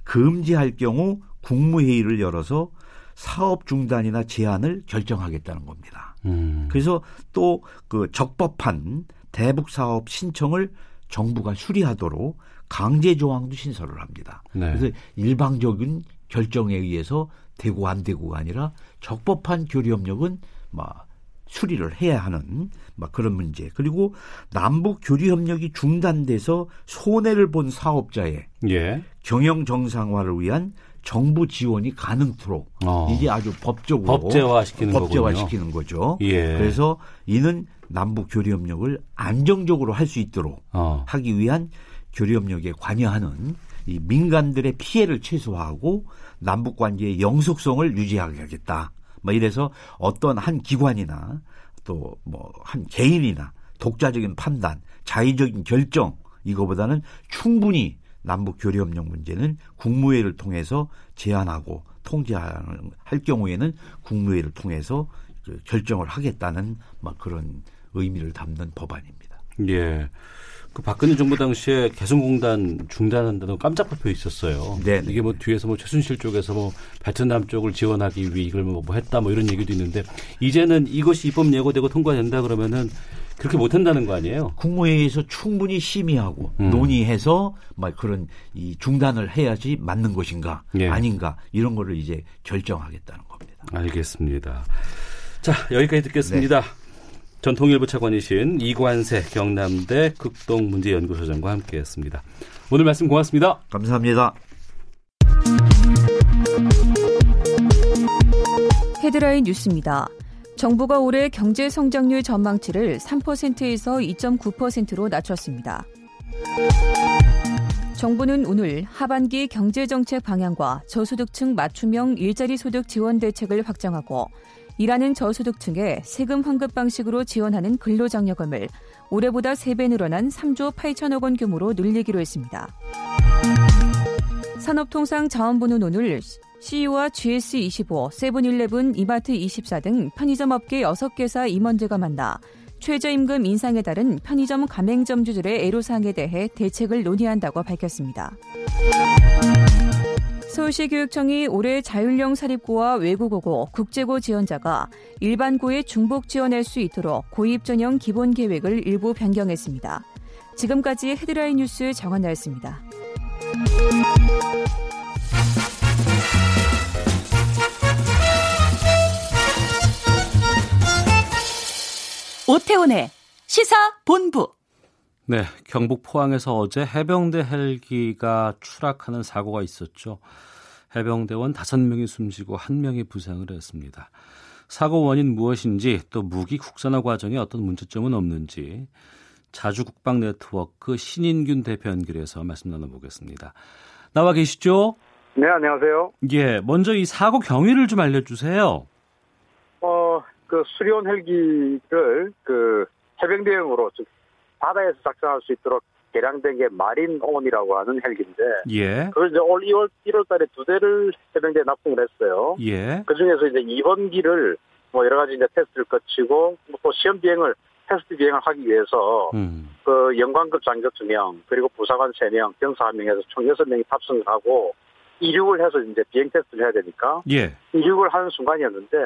금지할 경우 국무회의를 열어서 사업 중단이나 제한을 결정하겠다는 겁니다. 음. 그래서 또 그 적법한 대북 사업 신청을 정부가 수리하도록 강제 조항도 신설을 합니다. 네. 그래서 일방적인 결정에 의해서 되고 안 되고가 아니라 적법한 교류 협력은 막 수리를 해야 하는 막 그런 문제. 그리고 남북 교류 협력이 중단돼서 손해를 본 사업자의 예. 경영 정상화를 위한 정부 지원이 가능토록 어. 이게 아주 법적으로 법제화시키는 법제화시키는 거죠. 예. 그래서 이는 남북 교류 협력을 안정적으로 할 수 있도록 어. 하기 위한 교류 협력에 관여하는 이 민간들의 피해를 최소화하고 남북 관계의 영속성을 유지하게 하겠다. 뭐 이래서 어떤 한 기관이나 또 뭐 한 개인이나 독자적인 판단, 자의적인 결정 이거보다는 충분히 남북 교류 협력 문제는 국무회의를 통해서 제안하고 통제할 경우에는 국무회의를 통해서 그 결정을 하겠다는 막 그런 의미를 담는 법안입니다. 예. 그 박근혜 정부 당시에 개성공단 중단한다는 깜짝 발표 있었어요. 네, 네. 이게 뭐 뒤에서 뭐 최순실 쪽에서 뭐 베트남 쪽을 지원하기 위해 이걸 뭐, 뭐 했다 뭐 이런 얘기도 있는데 이제는 이것이 입법 예고되고 통과된다 그러면은 그렇게 못 한다는 거 아니에요? 국무회의에서 충분히 심의하고 음. 논의해서 막 그런 이 중단을 해야지 맞는 것인가 예. 아닌가 이런 거를 이제 결정하겠다는 겁니다. 알겠습니다. 자 여기까지 듣겠습니다. 네. 전 통일부 차관이신 이관세 경남대 극동문제연구소장과 함께했습니다. 오늘 말씀 고맙습니다. 감사합니다. 헤드라인 뉴스입니다. 정부가 올해 경제 성장률 전망치를 3%에서 2.9%로 낮췄습니다. 정부는 오늘 하반기 경제정책 방향과 저소득층 맞춤형 일자리 소득 지원 대책을 확정하고 일하는 저소득층에 세금 환급 방식으로 지원하는 근로장려금을 올해보다 3배 늘어난 3조 8천억 원 규모로 늘리기로 했습니다. 산업통상자원부는 오늘 CU와 GS25, 세븐일레븐, 이마트24 등 편의점 업계 6개사 임원들과 만나 최저임금 인상에 따른 편의점 가맹점주들의 애로사항에 대해 대책을 논의한다고 밝혔습니다. 서울시 교육청이 올해 자율형 사립고와 외국어고, 국제고 지원자가 일반고에 중복 지원할 수 있도록 고입 전형 기본 계획을 일부 변경했습니다. 지금까지 헤드라인 뉴스 정한 나였습니다. 오태훈의 시사 본부. 네, 경북 포항에서 어제 해병대 헬기가 추락하는 사고가 있었죠. 해병대원 5명이 숨지고 1명이 부상을 했습니다. 사고 원인 무엇인지 또 무기 국산화 과정에 어떤 문제점은 없는지 자주 국방 네트워크 신인균 대표 연결해서 말씀 나눠보겠습니다. 나와 계시죠? 네, 안녕하세요. 예, 먼저 이 사고 경위를 좀 알려주세요. 어, 그 수리온 헬기를 그 해병대용으로 즉 바다에서 작전할 수 있도록 개량된 게 마린온이라고 하는 헬기인데 예. 그걸 이제 올 2월 1월 달에 두 대를 해병대에 납품을 했어요. 예. 그 중에서 이제 2번기를 뭐 여러 가지 이제 테스트를 거치고 또 시험 비행을 테스트 비행을 하기 위해서 음. 그 영광급 장교 2명 그리고 부사관 3명 병사 1명에서 총 6명이 탑승을 하고 이륙을 해서 이제 비행 테스트를 해야 되니까 예. 이륙을 하는 순간이었는데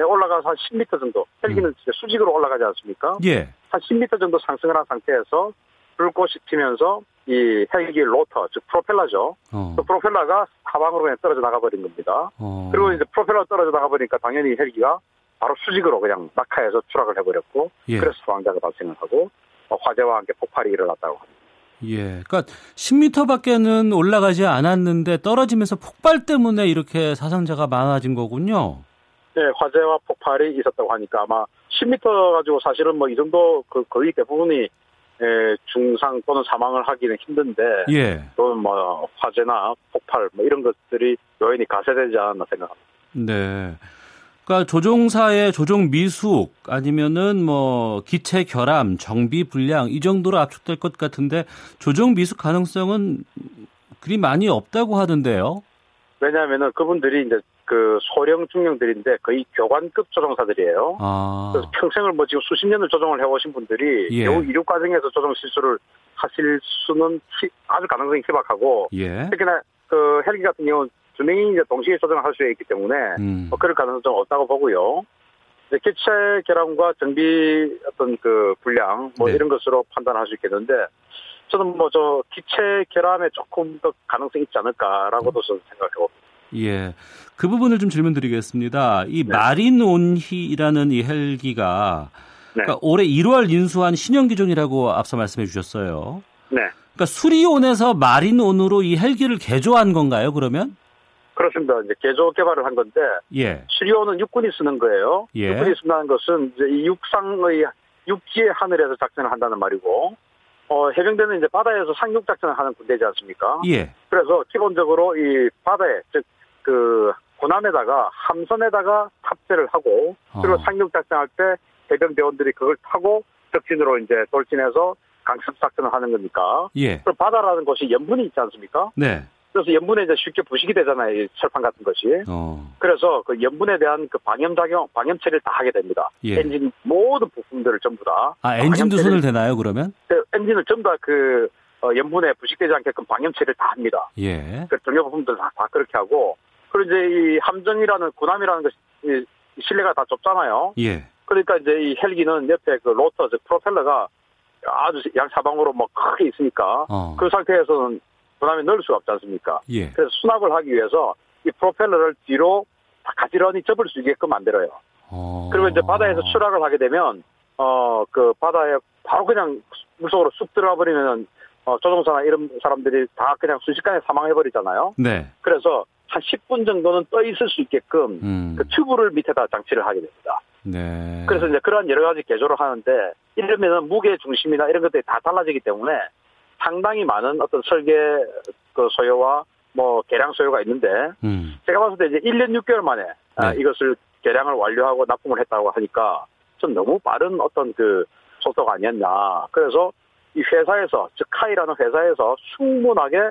올라가서 한 10m 정도 헬기는 음. 수직으로 올라가지 않습니까? 예. 한 10m 정도 상승을 한 상태에서 불꽃이 피면서 이 헬기 로터, 즉 프로펠러죠. 어. 그 프로펠러가 사방으로 그냥 떨어져 나가버린 겁니다. 어. 그리고 이제 프로펠러 떨어져 나가버리니까 당연히 헬기가 바로 수직으로 그냥 낙하해서 추락을 해버렸고 예. 그래서 소방자가 발생을 하고 어, 화재와 함께 폭발이 일어났다고 합니다. 예, 그러니까 10m 밖에는 올라가지 않았는데 떨어지면서 폭발 때문에 이렇게 사상자가 많아진 거군요. 네, 화재와 폭발이 있었다고 하니까 아마 10m 가지고 사실은 뭐 이 정도 그 거의 대부분이 예, 중상 또는 사망을 하기는 힘든데 예. 또는 뭐 화재나 폭발 뭐 이런 것들이 요인이 가세되지 않았나 생각합니다. 네. 그러니까 조종사의 조종 미숙 아니면은 뭐 기체 결함, 정비 불량 이 정도로 압축될 것 같은데 조종 미숙 가능성은 그리 많이 없다고 하던데요. 왜냐하면은 그분들이 이제 그 소령 중령들인데 거의 교관급 조종사들이에요. 아. 그래서 평생을 뭐 지금 수십 년을 조종을 해오신 분들이 예. 겨우 이륙 과정에서 조종 실수를 하실 수는 아주 가능성이 희박하고 예. 특히나 그 헬기 같은 경우는 두 명이 이제 동시에 조정을 할 수 있기 때문에 음. 뭐 그럴 가능성은 좀 없다고 보고요. 기체 결함과 정비 어떤 그 불량 뭐 네. 이런 것으로 판단할 수 있겠는데 저는 뭐 저 기체 결함에 조금 더 가능성이 있지 않을까라고도 음. 저는 생각해 봅니다. 예. 그 부분을 좀 질문 드리겠습니다. 이 네. 마린 온희라는 이 헬기가 네. 그러니까 올해 1월 인수한 신형 기종이라고 앞서 말씀해 주셨어요. 네. 그러니까 수리온에서 마린온으로 이 헬기를 개조한 건가요, 그러면? 그렇습니다. 이제 개조 개발을 한 건데 예. 수리온은 육군이 쓰는 거예요. 예. 육군이 쓴다는 것은 이제 이 육상의 육지의 하늘에서 작전을 한다는 말이고 어, 해병대는 이제 바다에서 상륙 작전을 하는 군대지 않습니까? 예. 그래서 기본적으로 이 바다에 즉 그 고남에다가 함선에다가 탑재를 하고 그리고 어. 상륙 작전할 때 해병 대원들이 그걸 타고 적진으로 이제 돌진해서 강습 작전을 하는 겁니까? 예. 그럼 바다라는 곳이 염분이 있지 않습니까? 네. 그래서 염분에 이제 쉽게 부식이 되잖아요. 이 철판 같은 것이. 어. 그래서 그 염분에 대한 그 방염 작용, 방염 처리를 다 하게 됩니다. 예. 엔진 모든 부품들을 전부 다. 아 엔진도 손을 대나요 그러면? 그 엔진을 전부 다그 어, 염분에 부식되지 않게끔 방염 처리를 다 합니다. 예. 그 중요 부품들 다, 다 그렇게 하고 그리고 이제 이 함정이라는 군함이라는 것이 실내가 다 좁잖아요. 예. 그러니까 이제 이 헬기는 옆에 그 로터, 즉 프로펠러가 아주 양사방으로 뭐 크게 있으니까 어. 그 상태에서는 군함에 넣을 수가 없지 않습니까? 예. 그래서 수납을 하기 위해서 이 프로펠러를 뒤로 가지런히 접을 수 있게끔 만들어요. 어. 그리고 이제 바다에서 추락을 하게 되면 어 그 바다에 바로 그냥 물속으로 쑥 들어가 버리면 어, 조종사나 이런 사람들이 다 그냥 순식간에 사망해 버리잖아요. 네. 그래서 한 10분 정도는 떠 있을 수 있게끔 음. 그 튜브를 밑에다 장치를 하게 됩니다. 네. 그래서 이제 그러한 여러 가지 개조를 하는데 이러면은 무게 중심이나 이런 것들이 다 달라지기 때문에 상당히 많은 어떤 설계 그 소요와 뭐 개량 소요가 있는데 음. 제가 봤을 때 이제 1년 6개월 만에 아, 네. 이것을 개량을 완료하고 납품을 했다고 하니까 좀 너무 빠른 어떤 그 속도가 아니었나. 그래서 이 회사에서 즉 카이라는 회사에서 충분하게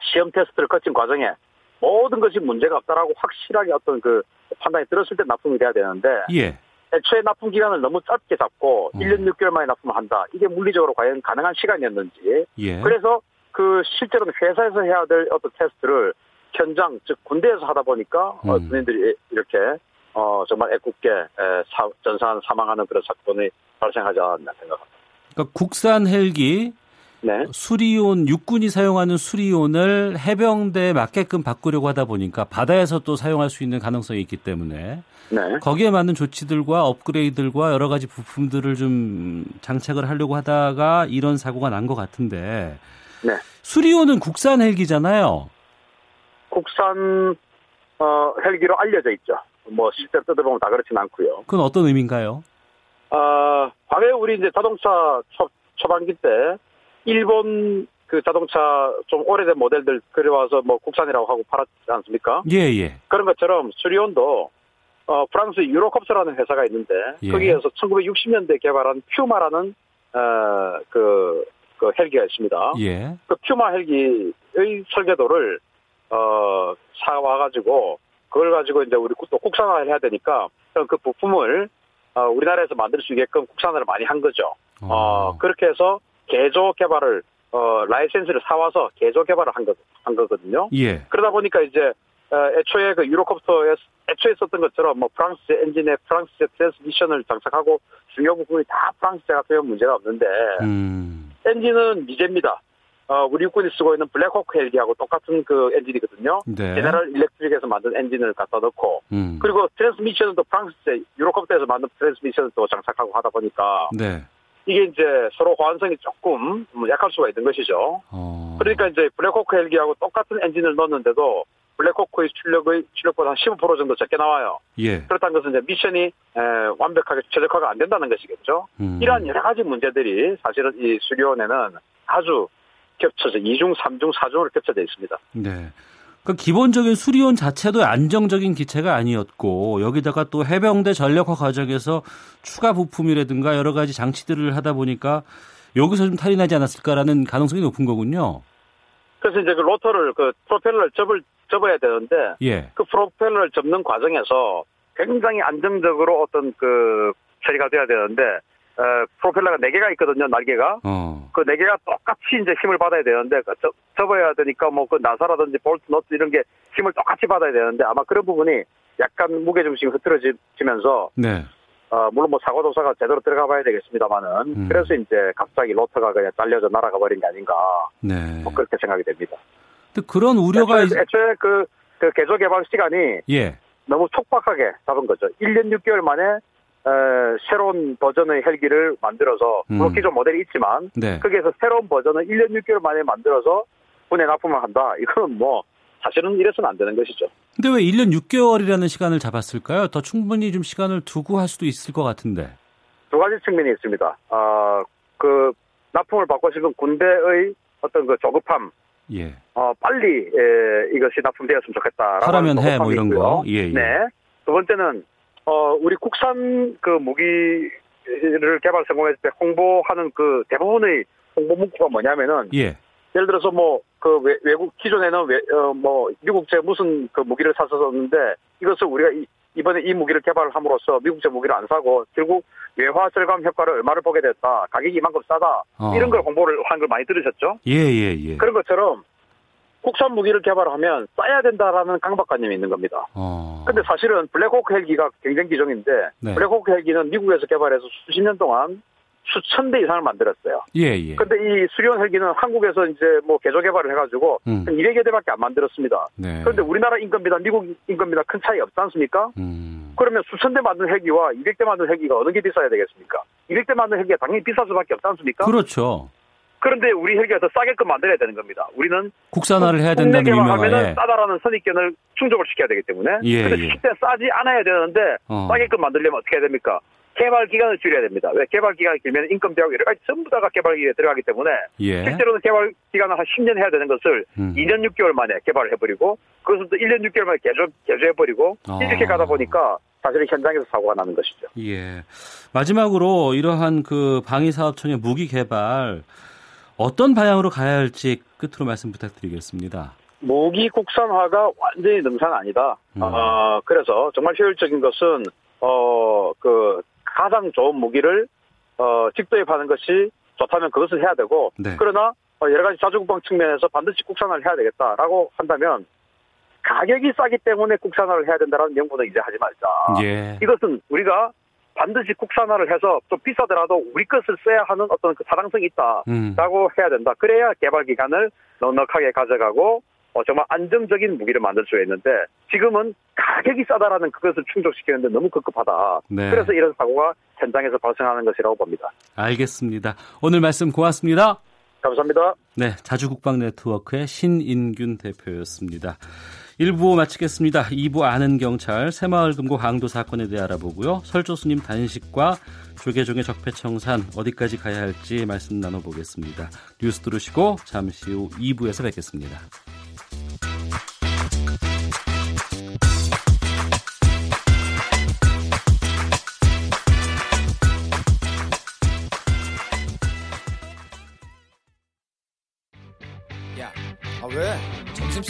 시험 테스트를 거친 과정에 모든 것이 문제가 없다라고 확실하게 어떤 그 판단이 들었을 때 납품이 돼야 되는데 예. 애초에 납품 기간을 너무 짧게 잡고 음. 1년 6개월 만에 납품을 한다. 이게 물리적으로 과연 가능한 시간이었는지. 예. 그래서 그 실제로는 회사에서 해야 될 어떤 테스트를 현장 즉 군대에서 하다 보니까 어, 음. 군인들이 이렇게 어 정말 사, 전사한 사망하는 그런 사건이 발생하지 않았나 생각합니다. 그러니까 국산 헬기 네. 수리온 육군이 사용하는 수리온을 해병대에 맞게끔 바꾸려고 하다 보니까 바다에서 또 사용할 수 있는 가능성이 있기 때문에 네. 거기에 맞는 조치들과 업그레이드들과 여러 가지 부품들을 좀 장착을 하려고 하다가 이런 사고가 난 것 같은데 네. 수리온은 국산 헬기잖아요. 국산 어, 헬기로 알려져 있죠. 뭐 실제로 뜯어보면 다 그렇진 않고요. 그건 어떤 의미인가요? 아, 과거에 우리 이제 자동차 초, 초반기 때 일본 그 자동차 좀 오래된 모델들 그려와서 뭐 국산이라고 하고 팔았지 않습니까? 예, 예. 그런 것처럼 수리온도 어, 프랑스 유로컵스라는 회사가 있는데 예. 거기에서 1960년대 개발한 퓨마라는 어, 그, 그 헬기가 있습니다. 예. 그 퓨마 헬기의 설계도를 어, 사와가지고 그걸 가지고 이제 우리 또 국산화를 해야 되니까 그 부품을 어, 우리나라에서 만들 수 있게끔 국산화를 많이 한 거죠. 어, 어. 그렇게 해서 개조 개발을 어, 라이센스를 사와서 개조 개발을 한, 거, 한 거거든요. 예. 그러다 보니까 이제 어, 애초에 그 유로컵터에 애초에 썼던 것처럼 뭐 프랑스 엔진에 프랑스 트랜스미션을 장착하고 중요 부분이 다 프랑스제가 되면 문제가 없는데 음. 엔진은 미제입니다. 어, 우리 육군이 쓰고 있는 블랙호크 헬기하고 똑같은 그 엔진이거든요. 네. 제네럴 일렉트릭에서 만든 엔진을 갖다 넣고 음. 그리고 트랜스미션은 또 프랑스제 유로콥터에서 만든 트랜스미션을 또 장착하고 하다 보니까 네. 이게 이제 서로 호환성이 조금 약할 수가 있는 것이죠. 어. 그러니까 이제 블랙호크 헬기하고 똑같은 엔진을 넣었는데도 블랙호크의 출력의 출력보다 한 15% 정도 적게 나와요. 예. 그렇다는 것은 이제 미션이 에, 완벽하게 최적화가 안 된다는 것이겠죠. 음. 이러한 여러 가지 문제들이 사실은 이 수리온에는 아주 겹쳐져 2중, 3중, 4중으로 겹쳐져 있습니다. 네. 그러니까 기본적인 수리온 자체도 안정적인 기체가 아니었고 여기다가 또 해병대 전력화 과정에서 추가 부품이라든가 여러 가지 장치들을 하다 보니까 여기서 좀 탈이 나지 않았을까라는 가능성이 높은 거군요. 그래서 이제 그 로터를 그 프로펠러를 접을 접어야 되는데 예. 그 프로펠러를 접는 과정에서 굉장히 안정적으로 어떤 그 처리가 돼야 되는데 에, 프로펠러가 4개가 있거든요, 날개가. 어. 그 4개가 똑같이 이제 힘을 받아야 되는데, 그 접, 접어야 되니까 뭐 그 나사라든지 볼트, 너트 이런 게 힘을 똑같이 받아야 되는데, 아마 그런 부분이 약간 무게중심이 흐트러지면서, 네. 어, 물론 뭐 사고 조사가 제대로 들어가 봐야 되겠습니다만은, 음. 그래서 이제 갑자기 로터가 그냥 잘려져 날아가 버린 게 아닌가. 네. 뭐 그렇게 생각이 됩니다. 근데 그런 우려가. 애초에, 애초에 그, 그 개조 개발 시간이. 예. 너무 촉박하게 잡은 거죠. 1년 6개월 만에 에, 새로운 버전의 헬기를 만들어서 물론 음. 기존 모델이 있지만 네. 거기에서 새로운 버전을 1년 6개월 만에 만들어서 분해 납품을 한다. 이거는 뭐 사실은 이래서는 안 되는 것이죠. 근데 왜 1년 6개월이라는 시간을 잡았을까요? 더 충분히 좀 시간을 두고 할 수도 있을 것 같은데. 두 가지 측면이 있습니다. 아, 그 납품을 받고 싶은 군대의 어떤 그 조급함 예. 어, 빨리 예, 이것이 납품되었으면 좋겠다. 하라면 해, 뭐 이런 거. 예, 예. 네. 두 번째는 어, 우리 국산 그 무기를 개발 성공했을 때 홍보하는 그 대부분의 홍보 문구가 뭐냐면은 예. 예를 들어서 뭐 그 외국 기존에는 외, 어, 뭐 미국제 무슨 그 무기를 샀었는데 이것을 우리가 이, 이번에 이 무기를 개발함으로써 미국제 무기를 안 사고 결국 외화 절감 효과를 얼마를 보게 됐다. 가격이 이만큼 싸다. 어. 이런 걸 홍보를 한 걸 많이 들으셨죠? 예, 예, 예. 그런 것처럼 국산 무기를 개발하면 싸야 된다라는 강박관념이 있는 겁니다. 어. 근데 사실은 블랙호크 헬기가 경쟁 기종인데 네. 블랙호크 헬기는 미국에서 개발해서 수십 년 동안 수천 대 이상을 만들었어요. 예, 예. 근데 이 수리온 헬기는 한국에서 이제 뭐 개조 개발을 해가지고 음. 200여 대밖에 안 만들었습니다. 네. 그런데 우리나라 인건비나 미국 인건비나 큰 차이 없지 않습니까? 음. 그러면 수천 대 만든 헬기와 200대 만든 헬기가 어느 게 비싸야 되겠습니까? 200대 만든 헬기가 당연히 비쌀 수밖에 없지 않습니까? 그렇죠. 그런데 우리 헬기가 더 싸게끔 만들어야 되는 겁니다. 우리는 국산화를 해야 된다는 유명하면 싸다라는 선입견을 충족을 시켜야 되기 때문에. 예, 예. 실제 싸지 않아야 되는데 어. 싸게끔 만들려면 어떻게 해야 됩니까? 개발 기간을 줄여야 됩니다. 왜 개발 기간이 길면 인건비하고 여러 가지 전부 다가 개발 기간에 들어가기 때문에 예. 실제로는 개발 기간을 한 10년 해야 되는 것을 음. 2년 6개월 만에 개발을 해버리고 그것을 또 1년 6개월 만에 개조, 개조해버리고 아. 이렇게 가다 보니까 사실은 현장에서 사고가 나는 것이죠. 예. 마지막으로 이러한 그 방위사업청의 무기 개발 어떤 방향으로 가야 할지 끝으로 말씀 부탁드리겠습니다. 무기 국산화가 완전히 능사는 아니다. 음. 어, 그래서 정말 효율적인 것은 어, 그 가장 좋은 무기를 어, 직도입하는 것이 좋다면 그것을 해야 되고 네. 그러나 어, 여러 가지 자주국방 측면에서 반드시 국산화를 해야 되겠다라고 한다면 가격이 싸기 때문에 국산화를 해야 된다는 명분은 이제 하지 말자. 예. 이것은 우리가 반드시 국산화를 해서 좀 비싸더라도 우리 것을 써야 하는 어떤 그 타당성이 있다라고 음. 해야 된다. 그래야 개발 기간을 넉넉하게 가져가고 어, 정말 안정적인 무기를 만들 수 있는데 지금은 가격이 싸다라는 그것을 충족시키는데 너무 급급하다. 네. 그래서 이런 사고가 현장에서 발생하는 것이라고 봅니다. 알겠습니다. 오늘 말씀 고맙습니다. 감사합니다. 네, 자주국방 네트워크의 신인균 대표였습니다. 1부 마치겠습니다. 2부 아는 경찰 새마을 금고 강도 사건에 대해 알아보고요. 설조수님 단식과 조계종의 적폐청산 어디까지 가야 할지 말씀 나눠보겠습니다. 뉴스 들으시고 잠시 후 2부에서 뵙겠습니다.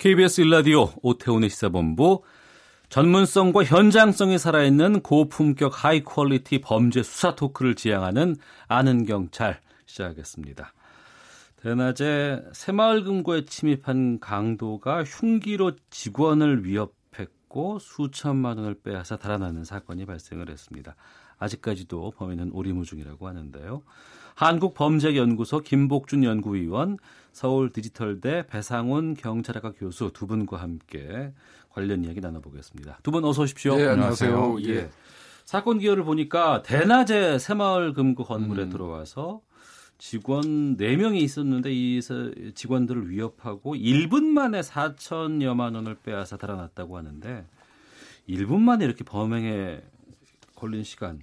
KBS 일라디오 오태훈의 시사본부 전문성과 현장성이 살아있는 고품격 high quality 범죄 수사 토크를 지향하는 아는 경찰 시작하겠습니다. 대낮에 새마을 금고에 침입한 강도가 흉기로 직원을 위협했고 수천만 원을 빼앗아 달아나는 사건이 발생을 했습니다. 아직까지도 범인은 오리무중이라고 하는데요. 한국범죄연구소 김복준 연구위원, 서울 디지털대 배상훈 경찰학과 교수 두 분과 함께 관련 이야기 나눠보겠습니다. 두 분 어서 오십시오. 네, 안녕하세요. 예. 예. 사건 기여를 보니까 대낮에 새마을 금고 건물에 음. 들어와서 직원 4명이 있었는데 이 직원들을 위협하고 1분 만에 4천여만 원을 빼앗아 달아났다고 하는데 1분 만에 이렇게 범행에 걸린 시간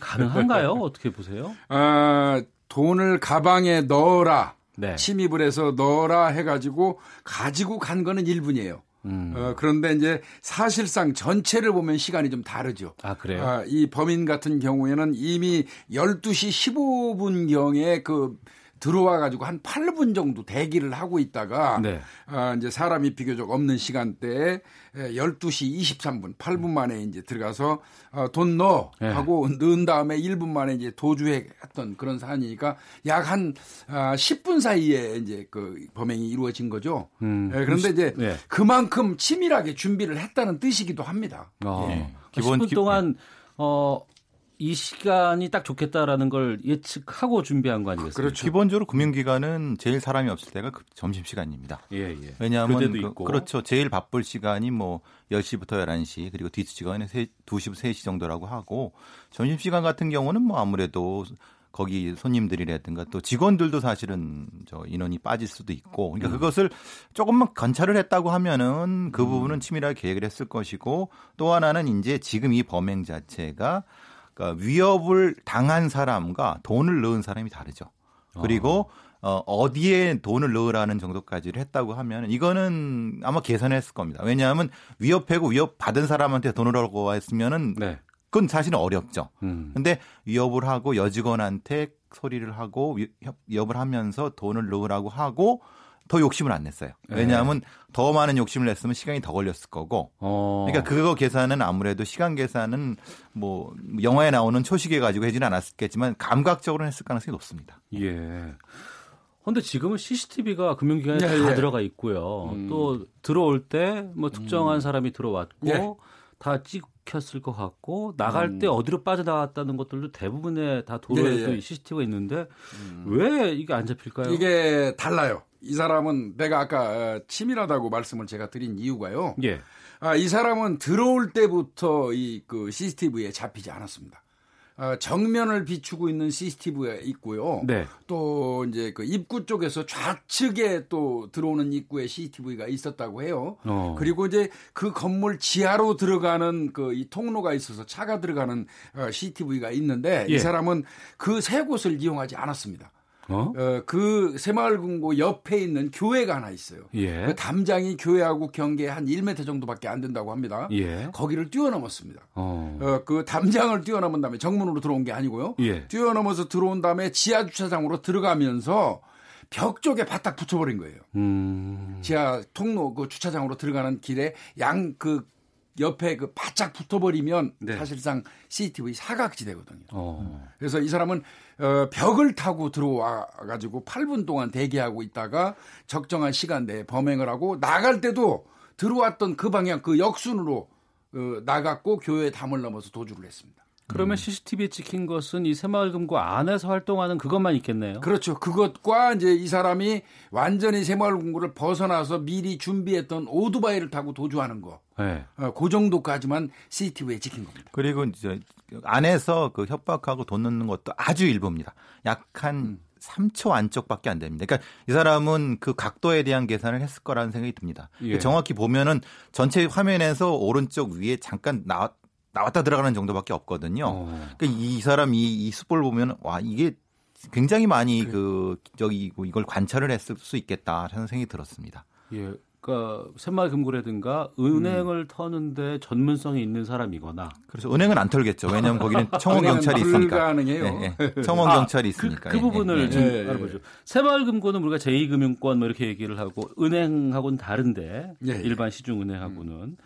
가능한가요? 어떻게 보세요? 아, 돈을 가방에 넣어라. 네. 침입을 해서 넣어라 해가지고 가지고 간 거는 1분이에요. 음. 어, 그런데 이제 사실상 전체를 보면 시간이 좀 다르죠. 아, 그래요? 어, 이 범인 같은 경우에는 이미 12시 15분경에 그 들어와 가지고 한 8분 정도 대기를 하고 있다가 네. 아, 이제 사람이 비교적 없는 시간대에 12시 23분 8분 만에 이제 들어가서 어, 돈 넣어 네. 하고 넣은 다음에 1분 만에 이제 도주했던 그런 사안이니까 약 한 아, 10분 사이에 이제 그 범행이 이루어진 거죠. 음, 네, 그런데 이제 네. 그만큼 치밀하게 준비를 했다는 뜻이기도 합니다. 어, 예. 기본 10분 동안 어, 이 시간이 딱 좋겠다라는 걸 예측하고 준비한 거 아니겠습니까? 그렇죠. 기본적으로 금융기관은 제일 사람이 없을 때가 그 점심 시간입니다. 예, 예. 왜냐하면 그, 그렇죠. 제일 바쁠 시간이 뭐 10시부터 11시 그리고 뒤시간에 2시부터 3시 정도라고 하고 점심 시간 같은 경우는 뭐 아무래도 거기 손님들이라든가 또 직원들도 사실은 저 인원이 빠질 수도 있고 그러니까 음. 그것을 조금만 관찰을 했다고 하면은 그 음. 부분은 치밀하게 계획을 했을 것이고 또 하나는 이제 지금 이 범행 자체가 그러니까 위협을 당한 사람과 돈을 넣은 사람이 다르죠. 그리고 어, 어디에 돈을 넣으라는 정도까지를 했다고 하면 이거는 아마 계산했을 겁니다. 왜냐하면 위협하고 위협 받은 사람한테 돈을 얻고 했으면은 네. 그건 사실은 어렵죠. 음. 근데 위협을 하고 여직원한테 소리를 하고 위협을 하면서 돈을 넣으라고 하고 더 욕심을 안 냈어요. 네. 왜냐하면 네. 더 많은 욕심을 냈으면 시간이 더 걸렸을 거고. 어. 그러니까 그거 계산은 아무래도 시간 계산은 뭐 영화에 나오는 초시계 가지고 해지는 않았겠지만 감각적으로 했을 가능성이 높습니다. 예. 근데 지금은 CCTV가 금융기관에 예, 다 예. 들어가 있고요. 음. 또 들어올 때 뭐 특정한 음. 사람이 들어왔고 예. 다 찍혔을 것 같고 나갈 음. 때 어디로 빠져나왔다는 것들도 대부분의 다 도로에도 예, CCTV가 예. 있는데 음. 왜 이게 안 잡힐까요? 이게 달라요. 이 사람은 내가 아까 어, 치밀하다고 말씀을 제가 드린 이유가요. 예. 아, 이 사람은 들어올 때부터 이 그 CCTV에 잡히지 않았습니다. 어, 정면을 비추고 있는 CCTV가 있고요. 네. 또 이제 그 입구 쪽에서 좌측에 또 들어오는 입구에 CCTV가 있었다고 해요. 어. 그리고 이제 그 건물 지하로 들어가는 그 이 통로가 있어서 차가 들어가는 어, CCTV가 있는데 예. 이 사람은 그 세 곳을 이용하지 않았습니다. 어? 어 그 새마을금고 옆에 있는 교회가 하나 있어요. 예. 그 담장이 교회하고 경계 한 1m 정도밖에 안 된다고 합니다. 예. 거기를 뛰어넘었습니다. 어. 어 그 담장을 뛰어넘은 다음에 정문으로 들어온 게 아니고요. 예. 뛰어넘어서 들어온 다음에 지하 주차장으로 들어가면서 벽 쪽에 바닥 붙여버린 거예요. 음. 지하 통로 그 주차장으로 들어가는 길에 양 그 옆에 그 바짝 붙어버리면 네. 사실상 CCTV 사각지대거든요. 어. 그래서 이 사람은 어, 벽을 타고 들어와 가지고 8분 동안 대기하고 있다가 적정한 시간대에 범행을 하고 나갈 때도 들어왔던 그 방향 그 역순으로 어, 나갔고 교회 담을 넘어서 도주를 했습니다. 그러면 음. CCTV에 찍힌 것은 이 새마을금고 안에서 활동하는 그것만 있겠네요. 그렇죠. 그것과 이제 이 사람이 완전히 새마을금고를 벗어나서 미리 준비했던 오토바이를 타고 도주하는 거. 네. 어, 그 정도까지만 CCTV에 찍힌 겁니다. 그리고 이제 안에서 그 협박하고 돈 넣는 것도 아주 일부입니다. 약한 음. 3초 안쪽밖에 안 됩니다. 그러니까 이 사람은 그 각도에 대한 계산을 했을 거라는 생각이 듭니다. 예. 정확히 보면은 전체 화면에서 오른쪽 위에 잠깐 나, 나왔다 들어가는 정도밖에 없거든요. 어. 그러니까 이 사람 이, 이 숯볼 보면 와 이게 굉장히 많이 그래. 그 저기 이걸 관찰을 했을 수 있겠다 하는 생각이 들었습니다. 예. 그러니까 새마을금고라든가 은행을 음. 터는데 전문성이 있는 사람이거나 그래서 은행은 안 털겠죠. 왜냐하면 거기는 청원 경찰이 있으니까. 네, 네. 청원 경찰이 있으니까. 아, 그, 그, 부분을 네, 좀 네. 알아보죠. 새마을 금고는 우리가 제2금융권 뭐 이렇게 얘기를 하고 은행하고는 다른데 일반 시중 은행하고는 음.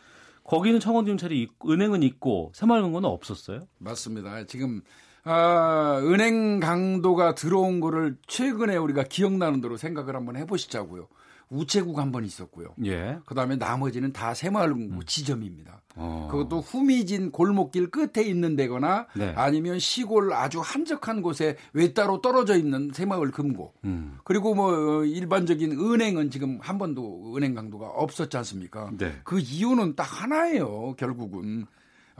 거기는 청원 경찰이 은행은 있고 새마을금고는 없었어요? 맞습니다. 지금 아, 은행 강도가 들어온 거를 최근에 우리가 기억나는 대로 생각을 한번 해보시자고요. 우체국 한 번 있었고요. 예. 그다음에 나머지는 다 새마을 음. 지점입니다. 어. 그것도 후미진 골목길 끝에 있는 데거나 네. 아니면 시골 아주 한적한 곳에 외따로 떨어져 있는 새마을 금고. 음. 그리고 뭐 일반적인 은행은 지금 한 번도 은행 강도가 없었지 않습니까? 네. 그 이유는 딱 하나예요. 결국은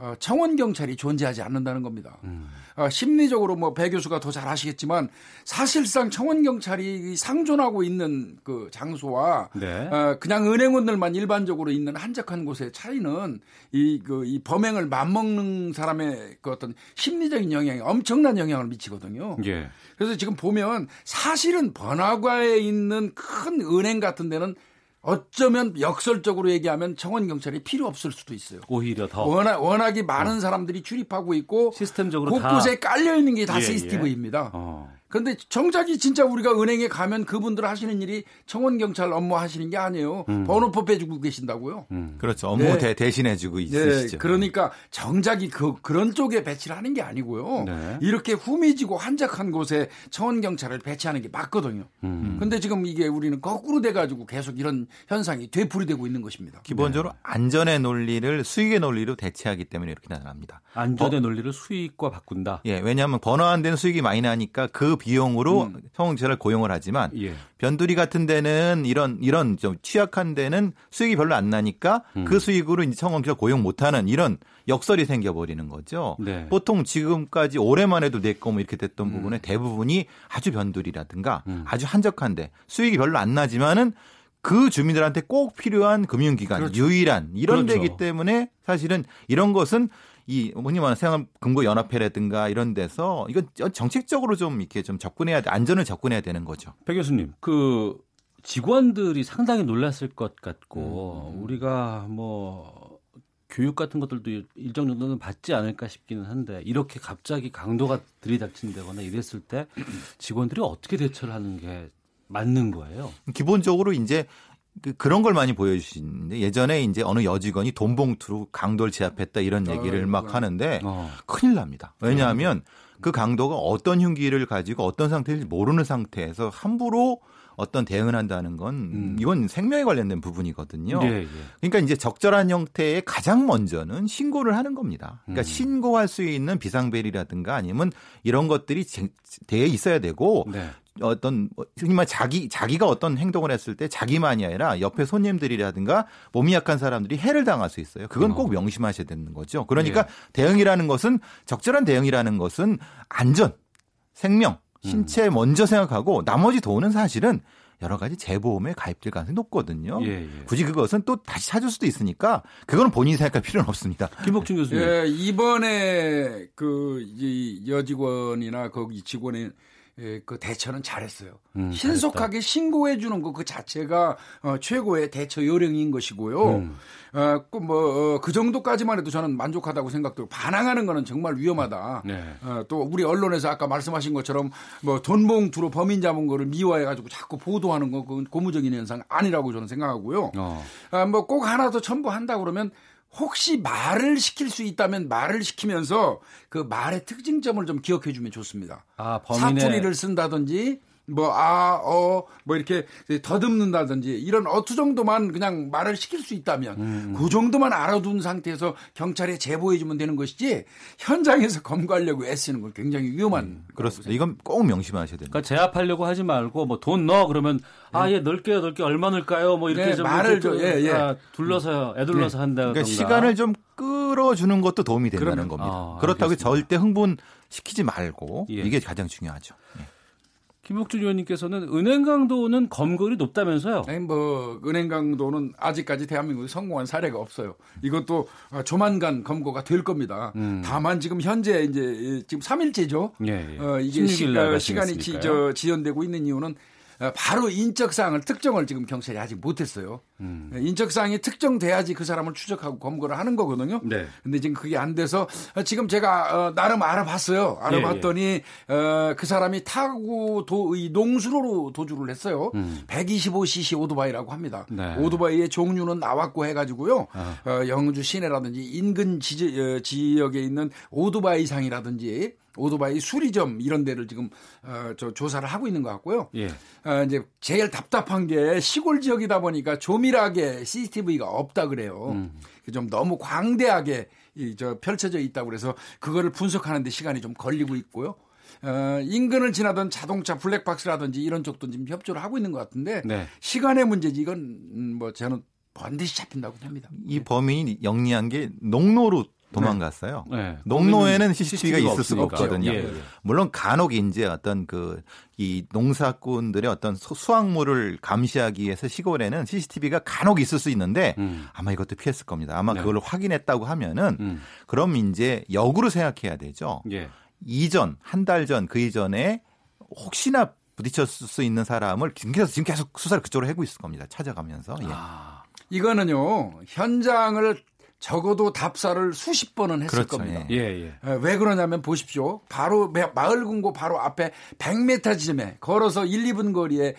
어, 청원 경찰이 존재하지 않는다는 겁니다. 음. 어, 심리적으로 뭐 배 교수가 더 잘 아시겠지만 사실상 청원 경찰이 상존하고 있는 그 장소와 네. 어, 그냥 은행원들만 일반적으로 있는 한적한 곳의 차이는 이 그이 그, 범행을 맞먹는 사람의 그 어떤 심리적인 영향이 엄청난 영향을 미치거든요. 예. 그래서 지금 보면 사실은 번화가에 있는 큰 은행 같은 데는 어쩌면 역설적으로 얘기하면 청원 경찰이 필요 없을 수도 있어요. 오히려 더 워낙 워낙이 많은 어. 사람들이 출입하고 있고 시스템적으로 곳곳에 깔려 있는 게다 예, CCTV입니다. 예. 어. 근데 정작이 진짜 우리가 은행에 가면 그분들 하시는 일이 청원 경찰 업무 하시는 게 아니에요. 음. 번호표 빼주고 계신다고요. 음. 그렇죠. 업무 네. 대신해주고 네. 있으시죠. 네. 그러니까 정작이 그 그런 쪽에 배치를 하는 게 아니고요. 네. 이렇게 후미지고 한적한 곳에 청원 경찰을 배치하는 게 맞거든요. 음. 근데 지금 이게 우리는 거꾸로 돼가지고 계속 이런 현상이 되풀이되고 있는 것입니다. 기본적으로 네. 안전의 논리를 수익의 논리로 대체하기 때문에 이렇게 나타납니다. 안전의 어? 논리를 수익과 바꾼다. 예, 왜냐하면 번호 안 되는 수익이 많이 나니까 그 비용으로 음. 성공제를 고용을 하지만 예. 변두리 같은 데는 이런 이런 좀 취약한 데는 수익이 별로 안 나니까 음. 그 수익으로 이제 성공제를 고용 못하는 이런 역설이 생겨버리는 거죠. 네. 보통 지금까지 올해만 해도 내거 뭐 이렇게 됐던 음. 부분에 대부분이 아주 변두리라든가 음. 아주 한적한데 수익이 별로 안 나지만은 그 주민들한테 꼭 필요한 금융기관 그렇죠. 유일한 이런 그렇죠. 데기 때문에 사실은 이런 것은 이 흔히 말하는 생활금고연합회라든가 이런 데서 이건 정책적으로 좀 이렇게 좀 접근해야 돼 안전을 접근해야 되는 거죠. 백 교수님 그 직원들이 상당히 놀랐을 것 같고 음. 우리가 뭐 교육 같은 것들도 일정 정도는 받지 않을까 싶기는 한데 이렇게 갑자기 강도가 들이닥친다거나 이랬을 때 직원들이 어떻게 대처를 하는 게 맞는 거예요? 기본적으로 이제 그 그런 걸 많이 보여주시는데 예전에 이제 어느 여직원이 돈 봉투로 강도를 제압했다 이런 얘기를 막 하는데 어. 큰일 납니다. 왜냐하면 그 강도가 어떤 흉기를 가지고 어떤 상태인지 모르는 상태에서 함부로 어떤 대응을 한다는 건 음. 이건 생명에 관련된 부분이거든요. 예, 예. 그러니까 이제 적절한 형태의 가장 먼저는 신고를 하는 겁니다. 그러니까 음. 신고할 수 있는 비상벨이라든가 아니면 이런 것들이 되어 있어야 되고 네. 어떤 뭐 흔히 말 자기 자기가 어떤 행동을 했을 때 자기만이 아니라 옆에 손님들이라든가 몸이 약한 사람들이 해를 당할 수 있어요. 그건 꼭 어. 명심하셔야 되는 거죠. 그러니까 예. 대응이라는 것은 적절한 대응이라는 것은 안전, 생명, 신체 음. 먼저 생각하고 나머지 돈은 사실은 여러 가지 재보험에 가입될 가능성이 높거든요. 예, 예. 굳이 그것은 또 다시 찾을 수도 있으니까 그거는 본인이 생각할 필요는 없습니다. 김복준 교수님. 예, 이번에 그 여직원이나 거기 직원의 예, 그 대처는 잘했어요. 음, 신속하게 신고해 주는 거그 자체가 어, 최고의 대처 요령인 것이고요. 음. 어, 뭐그 어, 그 정도까지만 해도 저는 만족하다고 생각되고 반항하는 거는 정말 위험하다. 네. 어, 또 우리 언론에서 아까 말씀하신 것처럼 뭐 돈봉투로 범인 잡은 거를 미화해 가지고 자꾸 보도하는 거 그건 고무적인 현상 아니라고 저는 생각하고요. 어. 아, 뭐꼭 하나 더 첨부한다 그러면 혹시 말을 시킬 수 있다면 말을 시키면서 그 말의 특징점을 좀 기억해 주면 좋습니다. 아, 범인의... 사투리를 쓴다든지 뭐, 아, 어, 뭐 이렇게 더듬는다든지 이런 어투 정도만 그냥 말을 시킬 수 있다면 음. 그 정도만 알아둔 상태에서 경찰에 제보해주면 되는 것이지 현장에서 검거하려고 애쓰는 건 굉장히 위험한. 음, 그렇습니다. 이건 꼭 명심하셔야 됩니다. 그러니까 제압하려고 하지 말고 뭐 돈 넣어 그러면 아, 예, 넓게요, 넓게 얼마 넣을까요? 뭐 이렇게 네, 좀 말을 좀, 예, 예. 아, 둘러서, 애둘러서 네. 한다. 그러니까 시간을 좀 끌어주는 것도 도움이 된다는 그러면, 겁니다. 아, 그렇다고 절대 흥분 시키지 말고 예. 이게 가장 중요하죠. 예. 김복준 의원님께서는 은행 강도는 검거율이 높다면서요? 아니 뭐 은행 강도는 아직까지 대한민국에 성공한 사례가 없어요. 이것도 조만간 검거가 될 겁니다. 음. 다만 지금 현재 이제 지금 3일째죠. 예, 예. 어, 이게 시, 어, 시간이 지, 저, 지연되고 있는 이유는 어, 바로 인적 사항을 특정을 지금 경찰이 아직 못했어요. 음. 인적 사항이 특정돼야지 그 사람을 추적하고 검거를 하는 거거든요. 네. 근데 지금 그게 안 돼서 어, 지금 제가 어, 나름 알아봤어요. 알아봤더니 예, 예. 어, 그 사람이 타고 도, 이 농수로로 도주를 했어요. 음. 125cc 오토바이라고 합니다. 네. 오토바이의 종류는 나왔고 해가지고요. 아. 어, 영주 시내라든지 인근 지, 어, 지역에 있는 오토바이상이라든지 오토바이 수리점 이런 데를 지금 어, 저 조사를 하고 있는 것 같고요. 예. 어, 이제 제일 답답한 게 시골 지역이다 보니까 조 밀하게 CCTV가 없다 그래요. 음. 좀 너무 광대하게 이, 저 펼쳐져 있다고 그래서 그거를 분석하는데 시간이 좀 걸리고 있고요. 어, 인근을 지나던 자동차 블랙박스라든지 이런 쪽도 지금 협조를 하고 있는 것 같은데 네. 시간의 문제지 이건 음, 뭐 저는 반드시 잡힌다고 합니다. 이 범인이 영리한 게 농로로 도망갔어요. 네. 농로에는 CCTV가 있을 수가 없거든요. 예, 예. 물론 간혹 이제 어떤 그 이 농사꾼들의 어떤 수확물을 감시하기 위해서 시골에는 CCTV가 간혹 있을 수 있는데 음. 아마 이것도 피했을 겁니다. 아마 네. 그걸 확인했다고 하면은 음. 그럼 이제 역으로 생각해야 되죠. 예. 이전 한 달 전 그 이전에 혹시나 부딪혔을 수 있는 사람을 지금 계속 수사를 그쪽으로 하고 있을 겁니다. 찾아가면서. 예. 아, 이거는요 현장을 적어도 답사를 수십 번은 했을 그렇죠. 겁니다. 예. 예, 예. 왜 그러냐면 보십시오. 바로 마을 금고 바로 앞에 100m 지점에 걸어서 1, 2분 거리에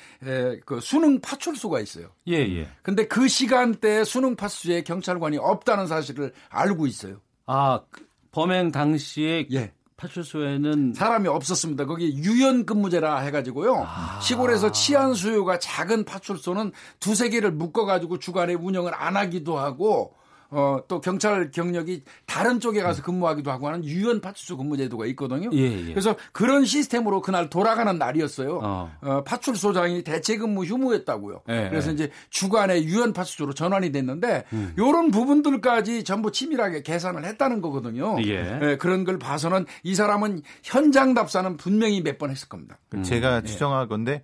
그 수능 파출소가 있어요. 예, 예. 근데 그 시간대에 수능 파출소에 경찰관이 없다는 사실을 알고 있어요. 아, 그 범행 당시에 예. 파출소에는 사람이 없었습니다. 거기 유연 근무제라 해가지고요. 아. 시골에서 치안 수요가 작은 파출소는 두세 개를 묶어가지고 주간에 운영을 안 하기도 하고 어, 또 경찰 경력이 다른 쪽에 가서 근무하기도 하고 하는 유연 파출소 근무 제도가 있거든요. 예, 예. 그래서 그런 시스템으로 그날 돌아가는 날이었어요. 어. 어 파출소장이 대체 근무 휴무였다고요. 예, 그래서 예. 이제 주간에 유연 파출소로 전환이 됐는데 음. 이런 부분들까지 전부 치밀하게 계산을 했다는 거거든요. 예. 예. 그런 걸 봐서는 이 사람은 현장 답사는 분명히 몇 번 했을 겁니다. 음. 제가 예. 추정하건데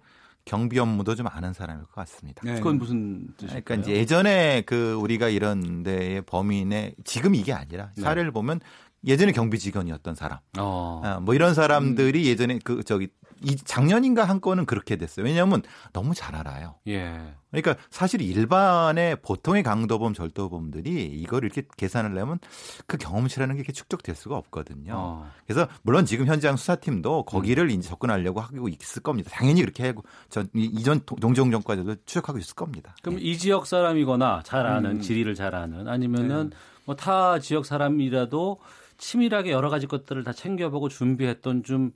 경비 업무도 좀 아는 사람일 것 같습니다. 네. 그건 무슨 뜻일까요? 그러니까 이제 예전에 그 우리가 이런 데의 범인의 지금 이게 아니라 네. 사례를 보면 예전에 경비 직원이었던 사람, 어. 아, 뭐 이런 사람들이 음. 예전에 그 저기 이 작년인가 한 건은 그렇게 됐어요. 왜냐하면 너무 잘 알아요. 예. 그러니까 사실 일반의 보통의 강도범, 절도범들이 이걸 이렇게 계산을 내면 그 경험치라는 게 이렇게 축적될 수가 없거든요. 어. 그래서 물론 지금 현장 수사팀도 거기를 음. 이제 접근하려고 하고 있을 겁니다. 당연히 그렇게 하고 전 이전 동정 정과들도 추적하고 있을 겁니다. 그럼 예. 이 지역 사람이거나 잘 아는 음. 지리를 잘 아는 아니면은 네. 뭐타 지역 사람이라도 치밀하게 여러 가지 것들을 다 챙겨보고 준비했던 좀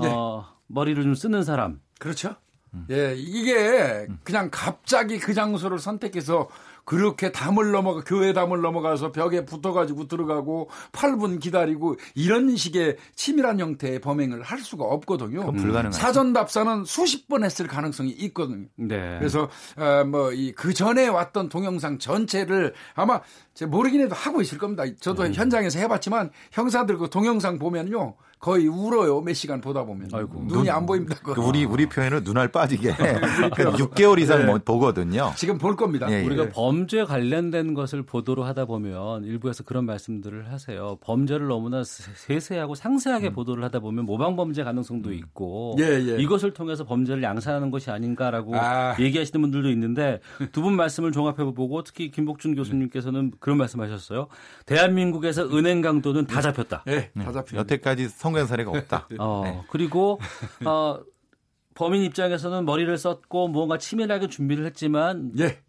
네. 어, 머리를 좀 쓰는 사람. 그렇죠. 음. 예, 이게 그냥 갑자기 그 장소를 선택해서 그렇게 담을 넘어가 교회 담을 넘어가서 벽에 붙어가지고 들어가고 8분 기다리고 이런 식의 치밀한 형태의 범행을 할 수가 없거든요. 불가능하죠. 사전 답사는 수십 번 했을 가능성이 있거든요. 네. 그래서 어, 뭐이 그 전에 왔던 동영상 전체를 아마 제가 모르긴 해도 하고 있을 겁니다. 저도 음. 현장에서 해봤지만 형사들 그 동영상 보면요. 거의 울어요. 몇 시간 보다 보면. 아이고, 눈이 눈, 안 보입니다. 그 우리 우리 표현은 눈알 빠지게 6개월 이상 네. 뭐 보거든요. 지금 볼 겁니다. 예, 예. 우리가 범죄 관련된 것을 보도로 하다 보면 일부에서 그런 말씀들을 하세요. 범죄를 너무나 세세하고 상세하게 음. 보도를 하다 보면 모방 범죄 가능성도 음. 있고 예, 예. 이것을 통해서 범죄를 양산하는 것이 아닌가라고 아. 얘기하시는 분들도 있는데 두 분 말씀을 종합해 보고 특히 김복준 교수님께서는 그런 말씀하셨어요. 대한민국에서 은행 강도는 다 잡혔다. 네, 다 잡혔다. 여태까지 성 성공 사례가 없다. 어, 네. 그리고 어, 범인 입장에서는 머리를 썼고 무언가 치밀하게 준비를 했지만 예.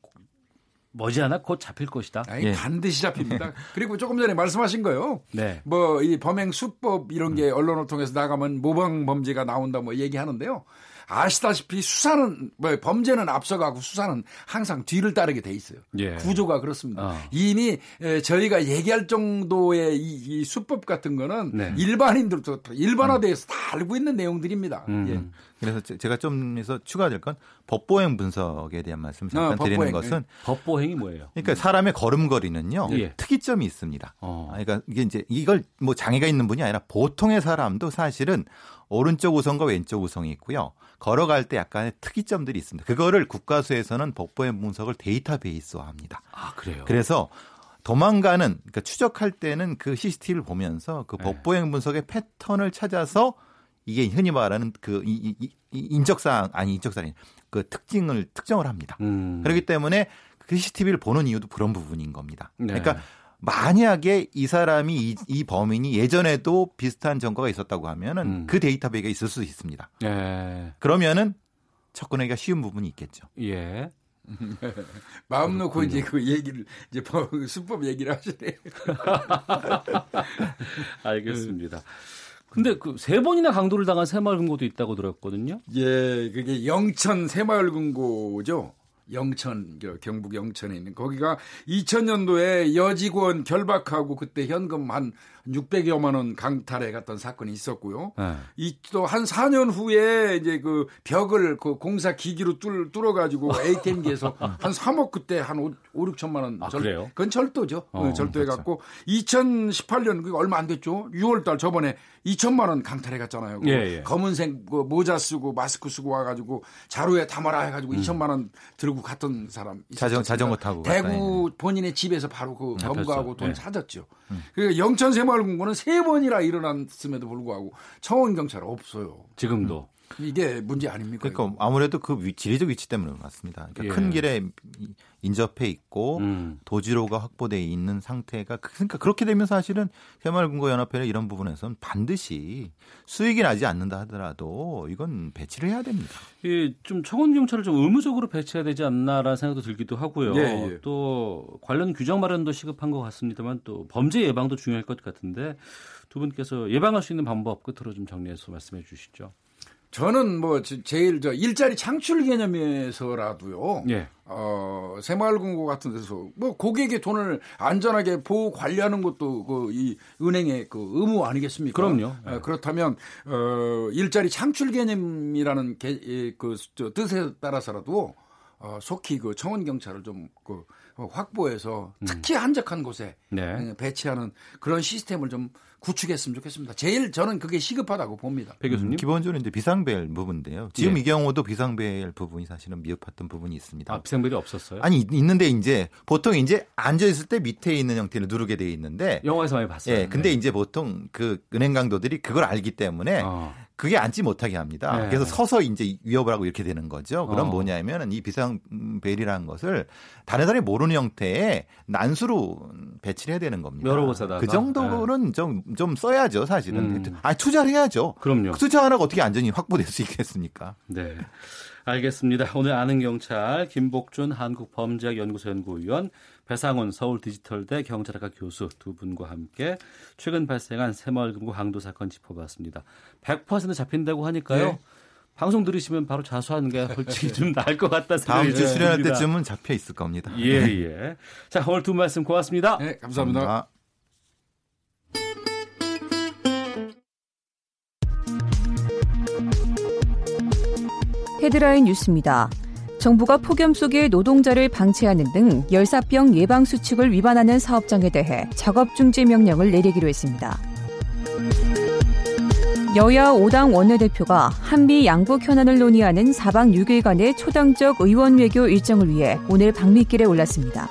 머지않아 곧 잡힐 것이다. 아니, 예. 반드시 잡힙니다. 그리고 조금 전에 말씀하신 거요. 네. 뭐 이 범행 수법 이런 게 언론을 통해서 나가면 모방 범죄가 나온다 뭐 얘기하는데요. 아시다시피 수사는 뭐 범죄는 앞서가고 수사는 항상 뒤를 따르게 돼 있어요. 예. 구조가 그렇습니다. 어. 이미 저희가 얘기할 정도의 이, 이 수법 같은 거는 네. 일반인들도 일반화돼서 음. 다 알고 있는 내용들입니다. 음. 예. 그래서 제가 좀 해서 추가될 건 법보행 분석에 대한 말씀 을 잠깐 어, 드리는 것은 예. 법보행이 뭐예요? 그러니까 사람의 걸음걸이는요 예. 특이점이 있습니다. 어. 그러니까 이게 이제 이걸 뭐 장애가 있는 분이 아니라 보통의 사람도 사실은 오른쪽 우성과 왼쪽 우성이 있고요. 걸어갈 때 약간의 특이점들이 있습니다. 그거를 국가수에서는 법보행 분석을 데이터베이스화 합니다. 아 그래요? 그래서 도망가는 그러니까 추적할 때는 그 CCTV를 보면서 그 네. 법보행 분석의 패턴을 찾아서 이게 흔히 말하는 그 이, 이, 인적사항 아니 인적사항 그 특징을 특정을 합니다. 음. 그렇기 때문에 그 CCTV를 보는 이유도 그런 부분인 겁니다. 네. 그러니까 만약에 이 사람이 이, 이, 범인이 예전에도 비슷한 전과가 있었다고 하면은 음. 그 데이터베이스가 있을 수 있습니다. 예. 그러면은 접근하기가 쉬운 부분이 있겠죠. 예. 마음 놓고 이제 그 얘기를 이제 수법 얘기를 하시네. 알겠습니다. 근데 그 세 번이나 강도를 당한 새마을 금고도 있다고 들었거든요. 예, 그게 영천 새마을 금고죠. 영천, 경북 영천에 있는 거기가 2000년도에 여직원 결박하고 그때 현금 한 600여만 원 강탈해 갔던 사건이 있었고요. 네. 이또한 4년 후에 이제 그 벽을 그 공사 기기로 뚫, 뚫어 가지고 ATM기에서 한 3억 그때 한 5, 5 6천만 원. 아, 절, 그래요? 그건 절도죠. 어, 네, 절도해 갖고 2018년 그 얼마 안 됐죠. 6월 달 저번에 2천만 원 강탈해 갔잖아요. 그 예, 예. 검은색 그 모자 쓰고 마스크 쓰고 와가지고 자루에 담아라 해가지고 음. 2천만 원 들고 갔던 사람. 자전 자전거 타고 대구 본인의 집에서 바로 그 검거하고 돈 예. 찾았죠. 음. 그 영천 새마을금고는 세 번이나 일어났음에도 불구하고 청원 경찰 없어요. 지금도. 이게 문제 아닙니까? 그러니까 이거? 아무래도 그 위, 지리적 위치 때문에 맞습니다. 그러니까 예. 큰 길에 인접해 있고 음. 도지로가 확보돼 있는 상태가 그, 그러니까 그렇게 되면 사실은 새마을금고연합회는 이런 부분에서는 반드시 수익이 나지 않는다 하더라도 이건 배치를 해야 됩니다. 예, 좀 청원 경찰을 좀 의무적으로 배치해야 되지 않나라는 생각도 들기도 하고요. 예, 예. 또 관련 규정 마련도 시급한 것 같습니다만 또 범죄 예방도 중요할 것 같은데 두 분께서 예방할 수 있는 방법 끝으로 좀 정리해서 말씀해 주시죠. 저는 뭐 제일 저 일자리 창출 개념에서라도요. 예. 어, 새마을금고 같은 데서 뭐 고객의 돈을 안전하게 보호 관리하는 것도 그 이 은행의 그 의무 아니겠습니까? 그럼요. 예. 그렇다면 어, 일자리 창출 개념이라는 게, 그 뜻에 따라서라도 어, 속히 그 청원 경찰을 좀그 확보해서 음. 특히 한적한 곳에 네. 예, 배치하는 그런 시스템을 좀 구축했으면 좋겠습니다. 제일 저는 그게 시급하다고 봅니다. 배 교수님. 음, 기본적으로 이제 비상벨 부분인데요. 지금 네. 이 경우도 비상벨 부분이 사실은 미흡했던 부분이 있습니다. 아, 비상벨이 없었어요? 아니, 있는데 이제 보통 이제 앉아 있을 때 밑에 있는 형태를 누르게 되어 있는데. 영화에서 많이 봤어요. 예. 근데 네. 이제 보통 그 은행 강도들이 그걸 알기 때문에 어. 그게 앉지 못하게 합니다. 네. 그래서 서서 이제 위협을 하고 이렇게 되는 거죠. 그럼 어. 뭐냐면은 이 비상벨이라는 것을 다른 사람이 모르는 형태의 난수로 배치를 해야 되는 겁니다. 여러 곳에다가. 그 정도는 네. 좀, 좀 써야죠, 사실은. 음. 아, 투자를 해야죠. 그럼요. 그 투자 하나가 어떻게 안전이 확보될 수 있겠습니까? 네. 알겠습니다. 오늘 아는 경찰 김복준 한국범죄학연구소 연구위원 배상훈 서울 디지털대 경찰학과 교수 두 분과 함께 최근 발생한 새마을금고 강도 사건 짚어봤습니다. 100% 잡힌다고 하니까요. 네. 방송 들으시면 바로 자수하는 게 솔직히 좀 나을 것 같다 생각이 다음 주 수련할 때쯤은 잡혀 있을 겁니다. 예, 예. 자, 오늘 두 말씀 고맙습니다. 네, 감사합니다. 감사합니다. 헤드라인 뉴스입니다. 정부가 폭염 속에 노동자를 방치하는 등 열사병 예방 수칙을 위반하는 사업장에 대해 작업 중지 명령을 내리기로 했습니다. 여야 5당 원내대표가 한미 양국 현안을 논의하는 4박 6일간의 초당적 의원 외교 일정을 위해 오늘 방미길에 올랐습니다.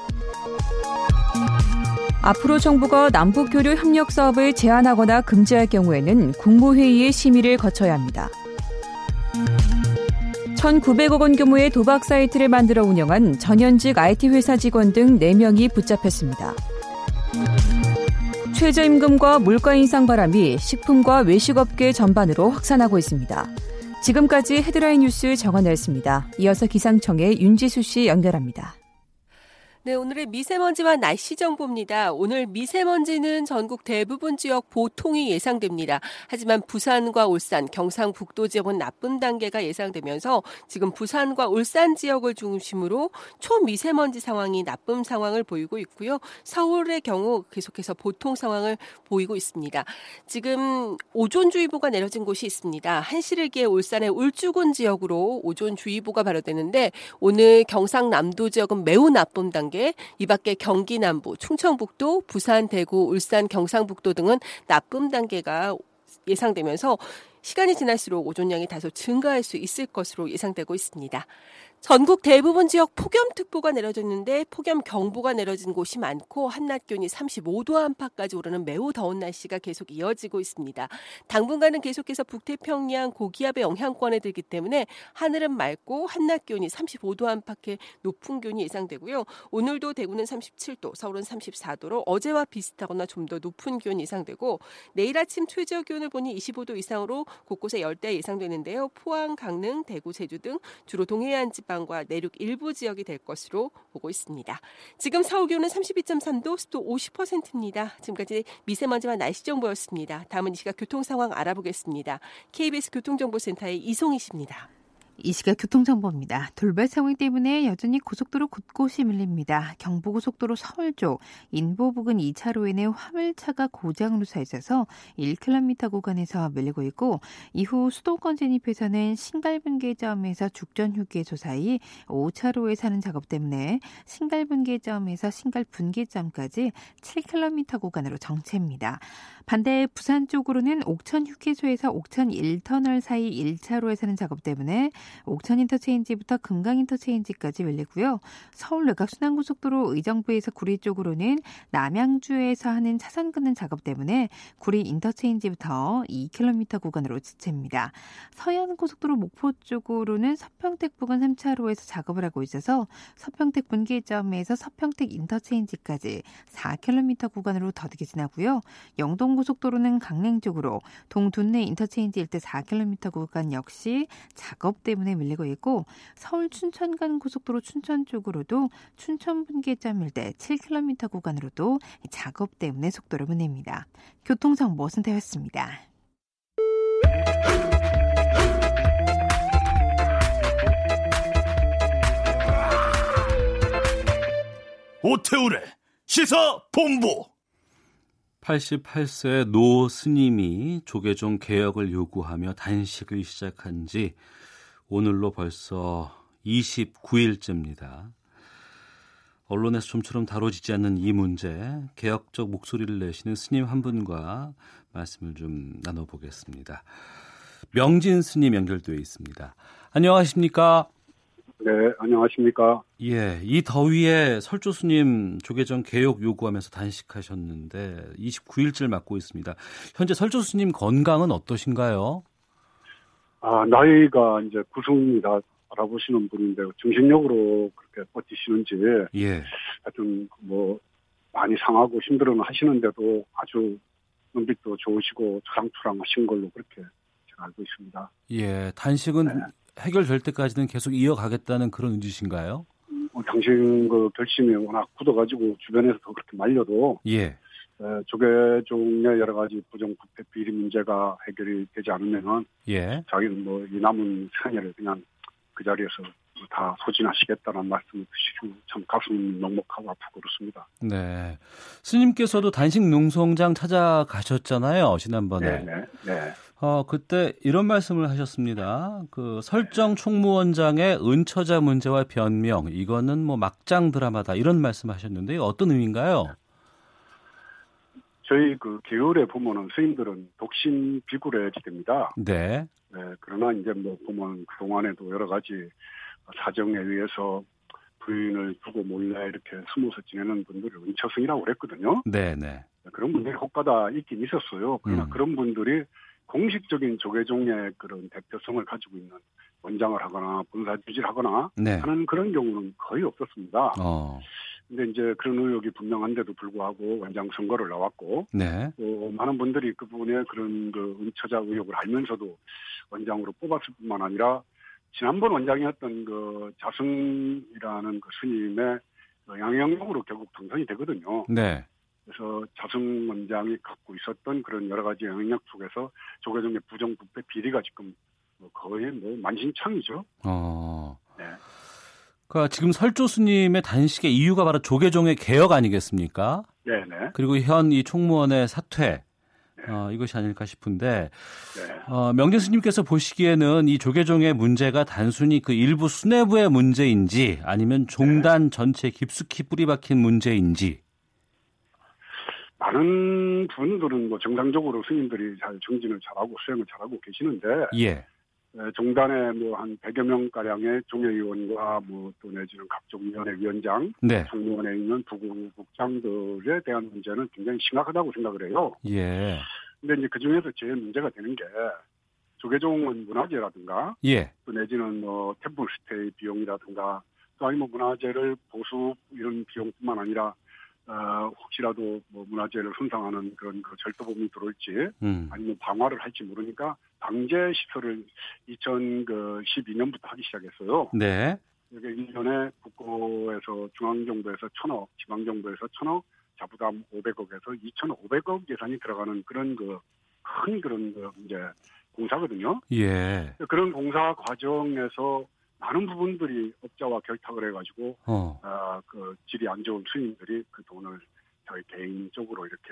앞으로 정부가 남북 교류 협력 사업을 제한하거나 금지할 경우에는 국무회의의 심의를 거쳐야 합니다. 1,900억 원 규모의 도박 사이트를 만들어 운영한 전현직 IT 회사 직원 등 4명이 붙잡혔습니다. 최저임금과 물가 인상 바람이 식품과 외식업계 전반으로 확산하고 있습니다. 지금까지 헤드라인 뉴스 정원이었습니다. 이어서 기상청의 윤지수 씨 연결합니다. 네, 오늘의 미세먼지와 날씨 정보입니다. 오늘 미세먼지는 전국 대부분 지역 보통이 예상됩니다. 하지만 부산과 울산, 경상북도 지역은 나쁜 단계가 예상되면서 지금 부산과 울산 지역을 중심으로 초미세먼지 상황이 나쁨 상황을 보이고 있고요. 서울의 경우 계속해서 보통 상황을 보이고 있습니다. 지금 오존주의보가 내려진 곳이 있습니다. 한시르기에 울산의 울주군 지역으로 오존주의보가 발효되는데 오늘 경상남도 지역은 매우 나쁨 단계 단계, 이 밖에 경기 남부, 충청북도, 부산, 대구, 울산, 경상북도 등은 나쁨 단계가 예상되면서 시간이 지날수록 오존량이 다소 증가할 수 있을 것으로 예상되고 있습니다. 전국 대부분 지역 폭염특보가 내려졌는데 폭염 경보가 내려진 곳이 많고 한낮 기온이 35도 안팎까지 오르는 매우 더운 날씨가 계속 이어지고 있습니다. 당분간은 계속해서 북태평양 고기압의 영향권에 들기 때문에 하늘은 맑고 한낮 기온이 35도 안팎의 높은 기온이 예상되고요. 오늘도 대구는 37도, 서울은 34도로 어제와 비슷하거나 좀 더 높은 기온이 예상되고 내일 아침 최저 기온을 보니 25도 이상으로 곳곳에 열대 예상되는데요. 포항, 강릉, 대구, 제주 등 주로 동해안 지방 지방과 내륙 일부 지역이 될 것으로 보고 있습니다. 지금 서울 기온은 32.3도, 습도 50%입니다. 지금까지 미세먼지와 날씨 정보였습니다. 다음은 이 시각 교통 상황 알아보겠습니다. KBS 교통정보센터의 이송희 씨입니다. 이 시각 교통정보입니다. 돌발 상황 때문에 여전히 고속도로 곳곳이 밀립니다. 경부고속도로 서울 쪽 인보 부근 2차로에는 화물차가 고장으로 서 있어서 1km 구간에서 밀리고 있고 이후 수도권 진입에서는 신갈분계점에서 죽전휴게소 사이 5차로에 사는 작업 때문에 신갈분계점에서 신갈분계점까지 7km 구간으로 정체입니다. 반대 부산 쪽으로는 옥천 휴게소에서 옥천 1터널 사이 1차로에 하는 작업 때문에 옥천 인터체인지부터 금강 인터체인지까지 밀리고요. 서울 외곽 순환고속도로 의정부에서 구리 쪽으로는 남양주에서 하는 차선 긋는 작업 때문에 구리 인터체인지부터 2km 구간으로 지체입니다. 서해안고속도로 목포 쪽으로는 서평택 부근 3차로에서 작업을 하고 있어서 서평택 분기점에서 서평택 인터체인지까지 4km 구간으로 더디게 지나고요. 영동고속도로는 강릉 쪽으로 동둔내 인터체인지 일대 4km 구간 역시 작업 때문에 때문에 밀리고 있고 서울 춘천 간 고속도로 춘천 쪽으로도 춘천 분기점 일대 7km 구간으로도 작업 때문에 속도를 보냅니다. 교통정보 선택했습니다. 오태우래 시사 본부 88세 노 스님이 조계종 개혁을 요구하며 단식을 시작한 지 오늘로 벌써 29일째입니다. 언론에서 좀처럼 다뤄지지 않는 이 문제, 개혁적 목소리를 내시는 스님 한 분과 말씀을 좀 나눠보겠습니다. 명진 스님 연결되어 있습니다. 안녕하십니까? 네, 안녕하십니까? 예, 이 더위에 설조 스님 조계전 개혁 요구하면서 단식하셨는데 29일째를 맞고 있습니다. 현재 설조 스님 건강은 어떠신가요? 아, 나이가 이제 구성이다 알아보시는 분인데 정신력으로 그렇게 버티시는지 예. 하여튼 뭐 많이 상하고 힘들어는 하시는데도 아주 눈빛도 좋으시고 투랑투랑하신 걸로 그렇게 제가 알고 있습니다. 예, 단식은 네. 해결될 때까지는 계속 이어가겠다는 그런 의지신가요? 어, 당신 그 결심이 워낙 굳어가지고 주변에서 더 그렇게 말려도 예. 조계 종의 여러 가지 부정부패 비리 문제가 해결이 되지 않으면은 예. 자기는 뭐 이 남은 생애를 그냥 그 자리에서 다 소진하시겠다는 말씀을 드시고 참 가슴 먹먹하고 아프고 그렇습니다. 네. 스님께서도 단식 농성장 찾아가셨잖아요, 지난번에. 네, 네. 네. 어, 그때 이런 말씀을 하셨습니다. 그 설정 총무원장의 은처자 문제와 변명, 이거는 뭐 막장 드라마다 이런 말씀 하셨는데 어떤 의미인가요? 저희 그 계열에 보면은 스님들은 독신 비굴해지됩니다. 네. 네. 그러나 이제 뭐 보면 그 동안에도 여러 가지 사정에 의해서 부인을 두고 몰래 이렇게 숨어서 지내는 분들을 은처승이라고 그랬거든요. 네네. 네. 그런 분들이 혹가다 있긴 있었어요. 그러나 음. 그런 분들이 공식적인 조계종의 그런 대표성을 가지고 있는 원장을 하거나 본사 주지를 하거나 네. 하는 그런 경우는 거의 없었습니다. 어. 근데 이제 그런 의혹이 분명한데도 불구하고 원장 선거를 나왔고 네. 또 많은 분들이 그 부분에 그런 그 은처자 의혹을 알면서도 원장으로 뽑았을 뿐만 아니라 지난번 원장이었던 그 자승이라는 그 스님의 그 양형용으로 결국 당선이 되거든요. 네. 그래서 자승 원장이 갖고 있었던 그런 여러 가지 영향력 속에서 조계종의 부정부패 비리가 지금 뭐 거의 뭐 만신창이죠. 어. 네. 그러니까 지금 설조 스님의 단식의 이유가 바로 조계종의 개혁 아니겠습니까? 네네. 그리고 현 이 총무원의 사퇴. 네. 어, 이것이 아닐까 싶은데 네. 어, 명진 스님께서 보시기에는 이 조계종의 문제가 단순히 그 일부 수뇌부의 문제인지 아니면 종단 네. 전체에 깊숙이 뿌리박힌 문제인지 많은 분들은 뭐 정상적으로 스님들이 잘 정진을 잘하고 수행을 잘하고 계시는데 예. 종단에 뭐 한 100여 명 가량의 종회의원과 뭐 또 내지는 각종 위원회 위원장, 네. 총무원에 있는 부국장들에 대한 문제는 굉장히 심각하다고 생각을 해요. 예. 근데 이제 그 중에서 제일 문제가 되는 게 조계종은 문화재라든가, 예. 또 내지는 뭐 템플 스테이 비용이라든가, 또 아니면 문화재를 보수 이런 비용뿐만 아니라 어, 혹시라도 뭐 문화재를 손상하는 그런 그 절도범이 들어올지 음. 아니면 방화를 할지 모르니까 방제 시설을 2012년부터 하기 시작했어요. 네. 이게 1년에 국고에서 중앙정부에서 천억, 지방정부에서 천억, 자부담 500억에서 2,500억 예산이 들어가는 그런 그 큰 그런 그 이제 공사거든요. 예. 그런 공사 과정에서 많은 부분들이 업자와 결탁을 해가지고 어. 어, 그 질이 안 좋은 스님들이 그 돈을 저희 개인적으로 이렇게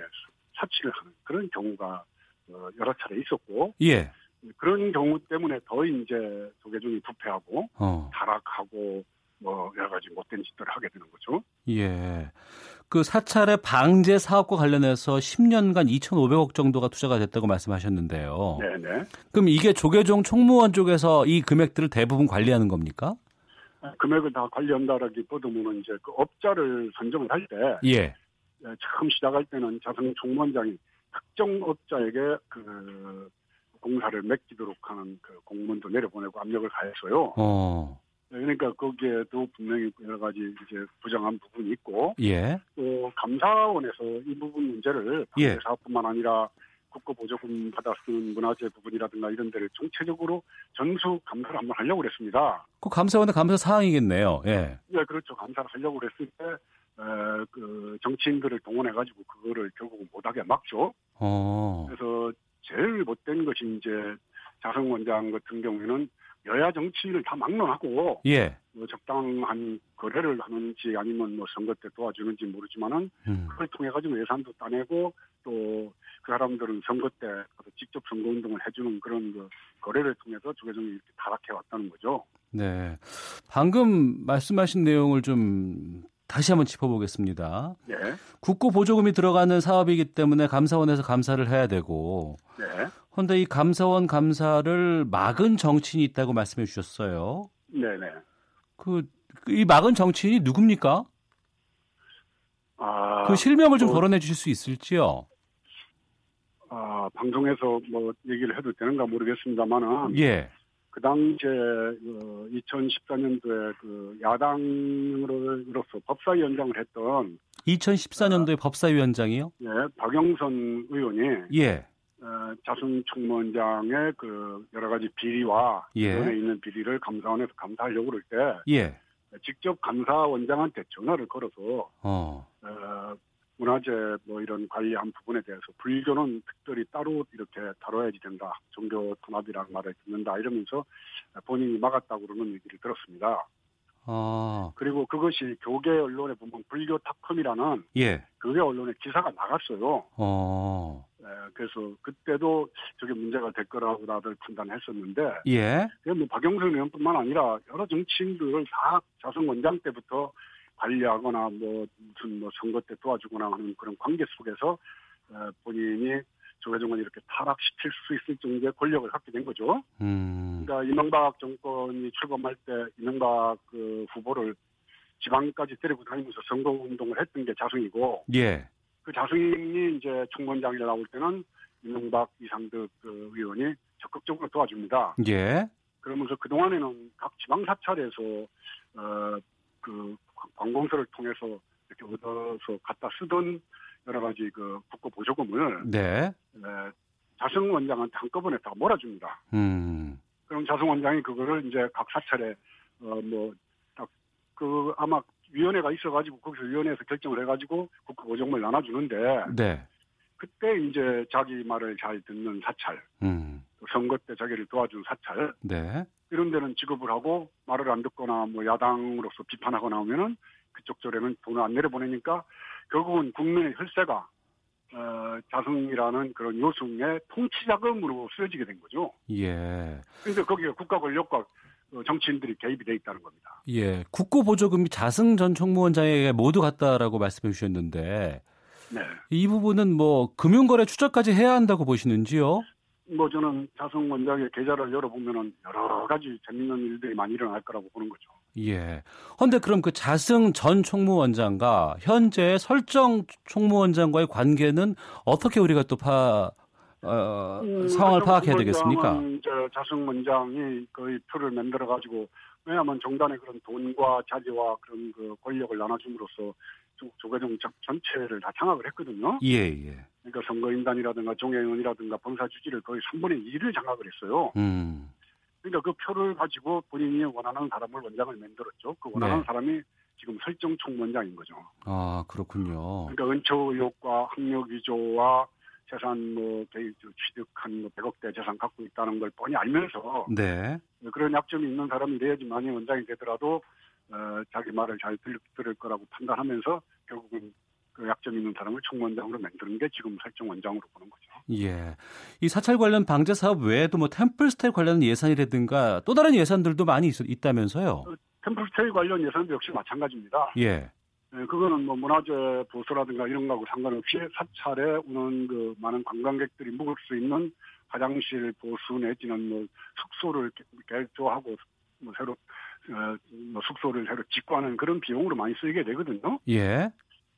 사치를 하는 그런 경우가 어, 여러 차례 있었고 예. 그런 경우 때문에 더 이제 조계종이 부패하고 어. 타락하고 뭐 여러 가지 못된 짓들을 하게 되는 거죠. 예. 그 사찰의 방제 사업과 관련해서 10년간 2,500억 정도가 투자가 됐다고 말씀하셨는데요. 네네. 그럼 이게 조계종 총무원 쪽에서 이 금액들을 대부분 관리하는 겁니까? 금액을 다 관리한다라기보다는 이제 그 업자를 선정을 할 때, 예. 처음 시작할 때는 자성 총무원장이 특정 업자에게 그 공사를 맡기도록 하는 그 공문도 내려보내고 압력을 가했어요. 어. 그러니까 거기에도 분명히 여러 가지 이제 부정한 부분이 있고 예. 또 감사원에서 이 부분 문제를 예. 사업뿐만 아니라 국고 보조금 받아 쓰는 문화재 부분이라든가 이런 데를 총체적으로 전수 감사를 한번 하려고 그랬습니다. 그 감사원의 감사 사항이겠네요. 예. 네, 그렇죠. 감사를 하려고 그랬을 때, 에, 그 정치인들을 동원해가지고 그거를 결국은 못하게 막죠. 어. 그래서 제일 못된 것이 이제 자성 원장 같은 경우에는 여야 정치인을 다 막론하고 예. 뭐 적당한 거래를 하는지 아니면 뭐 선거 때 도와주는지 모르지만은 음. 그걸 통해 가지고 예산도 따내고 또 그 사람들은 선거 때 직접 선거 운동을 해주는 그런 그 거래를 통해서 조계종이 이렇게 타락해 왔다는 거죠. 네, 방금 말씀하신 내용을 좀 다시 한번 짚어보겠습니다. 네. 국고 보조금이 들어가는 사업이기 때문에 감사원에서 감사를 해야 되고. 네. 그런데 이 감사원 감사를 막은 정치인이 있다고 말씀해 주셨어요. 네네. 그, 이 막은 정치인이 누굽니까? 아, 그 실명을 좀 뭐, 거론해 주실 수 있을지요? 아, 방송에서 뭐 얘기를 해도 되는가 모르겠습니다만은. 예. 그 당시에 어, 2014년도에 그 야당으로서 법사위원장을 했던 2014년도에 아, 법사위원장이요? 예, 박영선 의원이 예. 어, 자순 총무원장의 그 여러 가지 비리와 예. 전에 있는 비리를 감사원에서 감사하려고 그럴 때 예. 직접 감사원장한테 전화를 걸어서 어. 어, 문화재 뭐 이런 관리한 부분에 대해서 불교는 특별히 따로 이렇게 다뤄야지 된다. 종교 통합이라는 말을 듣는다. 이러면서 본인이 막았다고 그러는 얘기를 들었습니다. 아. 그리고 그것이 교계 언론에 보면 불교 탁컴이라는 예. 교계 언론에 기사가 나갔어요. 어. 네, 그래서 그때도 저게 문제가 될 거라고 다들 판단했었는데 예. 뭐 박영선 의원뿐만 아니라 여러 정치인들 다 자성 원장 때부터 관리하거나 뭐 무슨 뭐 선거 때 도와주거나 하는 그런 관계 속에서 본인이 조계종을 이렇게 타락시킬 수 있을 정도의 권력을 갖게 된 거죠. 음. 그러니까 이명박 정권이 출범할 때 이명박 그 후보를 지방까지 데리고 다니면서 선거 운동을 했던 게 자승이고, 예. 그 자승이 이제 총무원장이 나올 때는 이명박 이상득 그 의원이 적극적으로 도와줍니다. 예. 그러면서 그 동안에는 각 지방 사찰에서 어그 관공서를 통해서 이렇게 얻어서 갖다 쓰던 여러 가지 그 국고 보조금을 네. 자승 원장한테 한꺼번에 다 몰아줍니다. 음. 그럼 자승 원장이 그거를 이제 각 사찰에 어뭐딱그 아마 위원회가 있어가지고 거기서 위원회에서 결정을 해가지고 국고 보조금을 나눠주는데 네. 그때 이제 자기 말을 잘 듣는 사찰, 음. 선거 때 자기를 도와준 사찰, 네. 이런 데는 지급을 하고 말을 안 듣거나 뭐 야당으로서 비판하거나 하면은 그쪽 절에는 돈을 안 내려보내니까 결국은 국민의 혈세가 어, 자승이라는 그런 요승의 통치자금으로 쓰여지게 된 거죠. 예. 그러니까 거기에 국가 권력과 정치인들이 개입이 돼 있다는 겁니다. 예. 국고 보조금이 자승 전 총무원장에게 모두 갔다라고 말씀해 주셨는데 네. 이 부분은 뭐 금융거래 추적까지 해야 한다고 보시는지요? 뭐 저는 자승 원장의 계좌를 열어보면은 여러 가지 재밌는 일들이 많이 일어날 거라고 보는 거죠. 예. 그런데 그럼 그 자승 전 총무원장과 현재 설정 총무원장과의 관계는 어떻게 우리가 또 파, 어, 음, 상황을 파악해야 되겠습니까? 자승 원장이 거의 표를 만들어 가지고 왜냐하면 정단의 그런 돈과 자재와 그런 그 권력을 나눠줌으로써 조계종 전체를 다 장악을 했거든요. 예, 예. 그러니까 선거인단이라든가 종회의원이라든가 본사주지를 거의 3분의 2를 장악을 했어요. 음. 그러니까 그 표를 가지고 본인이 원하는 사람을 원장을 만들었죠. 그 원하는 네. 사람이 지금 설정 총무원장인 거죠. 아, 그렇군요. 그러니까 은초 의혹과 학력 위조와 재산 뭐 취득한 뭐 100억대 재산 갖고 있다는 걸 뻔히 알면서 네. 그런 약점이 있는 사람이 돼야지만이 원장이 되더라도 어, 자기 말을 잘 들, 들을 거라고 판단하면서 결국은 그 약점 있는 사람을 총원장으로 만드는 게 지금 설정 원장으로 보는 거죠. 예. 이 사찰 관련 방제 사업 외에도 뭐 템플스테이 관련 예산이라든가 또 다른 예산들도 많이 있, 있다면서요? 그 템플스테이 관련 예산도 역시 마찬가지입니다. 예. 네, 그거는 뭐 문화재 보수라든가 이런 거하고 상관없이 사찰에 오는 그 많은 관광객들이 묵을 수 있는 화장실 보수 내지는 뭐 숙소를 개조하고 뭐 새로 어, 뭐 숙소를 새로 짓고 하는 그런 비용으로 많이 쓰이게 되거든요. 예.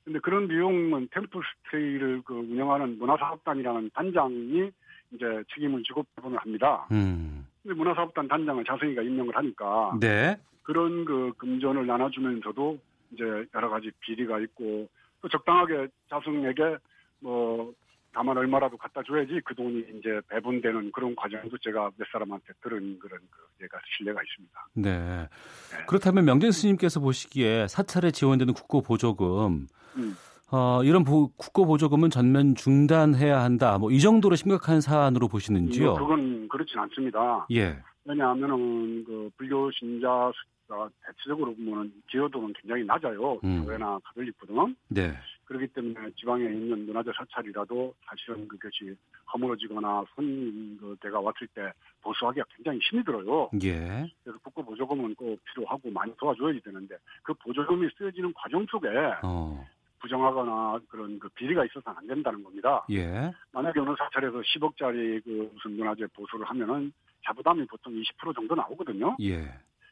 근데 그런 비용은 템플스테이를 그 운영하는 문화사업단이라는 단장이 이제 책임을 지고 배분을 합니다. 음. 근데 문화사업단 단장을 자승이가 임명을 하니까 네. 그런 그 금전을 나눠주면서도 이제 여러 가지 비리가 있고 또 적당하게 자승에게 뭐 다만 얼마라도 갖다 줘야지 그 돈이 이제 배분되는 그런 과정도 제가 몇 사람한테 들은 그런 그 얘가 신뢰가 있습니다. 네. 네. 그렇다면 명진 스님께서 보시기에 사찰에 지원되는 국고 보조금 음. 어, 이런 보, 국고 보조금은 전면 중단해야 한다. 뭐 이 정도로 심각한 사안으로 보시는지요? 그건 그렇진 않습니다. 예. 왜냐하면은 그 불교 신자 숫자 대체적으로 보면은 기여도는 굉장히 낮아요. 음. 교회나 가톨릭보다는. 네. 그렇기 때문에 지방에 있는 문화재 사찰이라도 사실은 그것이 허물어지거나 손대가 그 왔을 때 보수하기가 굉장히 힘이 들어요. 예. 그래서 국고 보조금은 꼭 필요하고 많이 도와줘야 되는데 그 보조금이 쓰여지는 과정 속에 어. 부정하거나 그런 그 비리가 있어서는 안 된다는 겁니다. 예. 만약에 어느 사찰에서 10억짜리 그 무슨 문화재 보수를 하면은 자부담이 보통 20% 정도 나오거든요. 예.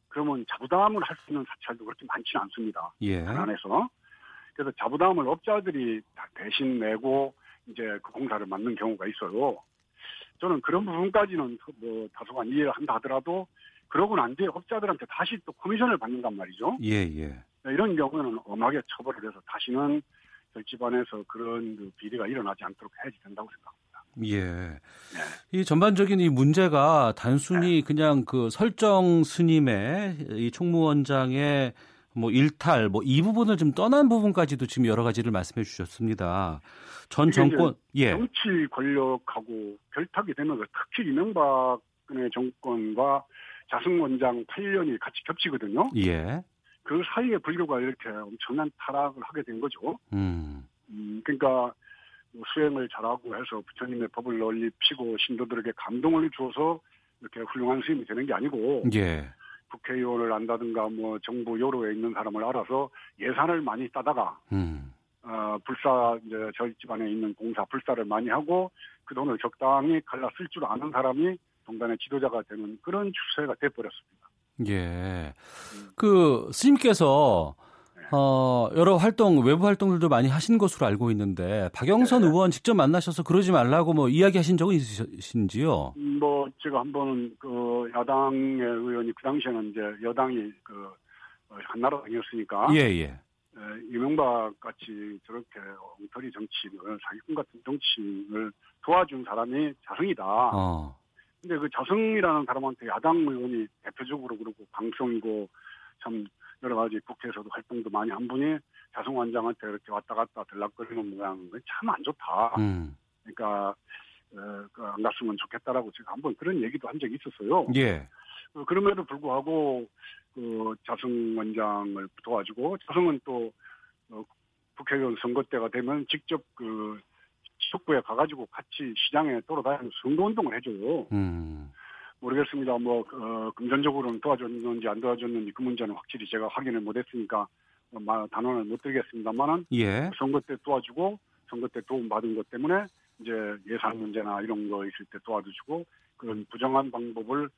그러면 자부담을 할 수 있는 사찰도 그렇게 많지는 않습니다. 예. 안에서 그래서 자부담을 업자들이 대신 내고 이제 그 공사를 맡는 경우가 있어요. 저는 그런 부분까지는 뭐 다소간 이해를 한다 하더라도 그러고 난 뒤에 업자들한테 다시 또 커미션을 받는단 말이죠. 예, 예. 네, 이런 경우는 엄하게 처벌을 해서 다시는 저희 집안에서 그런 그 비리가 일어나지 않도록 해야지 된다고 생각합니다. 예. 네. 이 전반적인 이 문제가 단순히 네. 그냥 그 설정 스님의 이 총무원장의 뭐 일탈 뭐 이 부분을 좀 떠난 부분까지도 지금 여러 가지를 말씀해 주셨습니다. 전 정권 예. 정치 권력하고 결탁이 되면서 특히 이명박근혜 정권과 자승 원장 8년이 같이 겹치거든요. 예. 그 사이에 불교가 이렇게 엄청난 타락을 하게 된 거죠. 음. 음 그러니까 뭐 수행을 잘하고 해서 부처님의 법을 널리 피고 신도들에게 감동을 주어서 이렇게 훌륭한 스님이 되는 게 아니고 예. 국회의원을 안다든가 뭐 정부 요로에 있는 사람을 알아서 예산을 많이 따다가 음. 어, 불사 이제 저희 집안에 있는 공사 불사를 많이 하고 그 돈을 적당히 갈라 쓸 줄 아는 사람이 동단의 지도자가 되는 그런 추세가 돼버렸습니다. 예. 그 스님께서 네. 어, 여러 활동, 외부 활동들도 많이 하신 것으로 알고 있는데, 박영선 네. 의원 직접 만나셔서 그러지 말라고 뭐 이야기 하신 적은 있으신지요? 음, 뭐, 제가 한 번은 그 야당의 의원이 그 당시에는 이제 여당이 그 어, 한나라당이었으니까. 예, 예. 이명박 같이 저렇게 엉터리 정치인을 사기꾼 같은 정치인을 도와준 사람이 자승이다. 어. 근데 그 자승이라는 사람한테 야당 의원이 대표적으로 그러고 방송이고 참 여러 가지 국회에서도 활동도 많이 한 분이 자승 원장한테 이렇게 왔다 갔다 들락거리는 모양은 참 안 좋다. 음. 그러니까 어, 그안 갔으면 좋겠다라고 제가 한번 그런 얘기도 한 적이 있었어요. 예. 어, 그럼에도 불구하고 그 자승 원장을 도와주고 자승은 또 어, 국회의원 선거 때가 되면 직접 그 지속부에 가가지고 같이 시장에 돌아다니면서 선거운동을 해줘요. 음. 모르겠습니다. 뭐 어, 금전적으로는 도와줬는지 안 도와줬는지 그 문제는 확실히 제가 확인을 못했으니까 뭐, 단언을 못 드리겠습니다만은 예. 선거 때 도와주고 선거 때 도움 받은 것 때문에 이제 예산 문제나 이런 거 있을 때 도와주시고 그런 부정한 방법을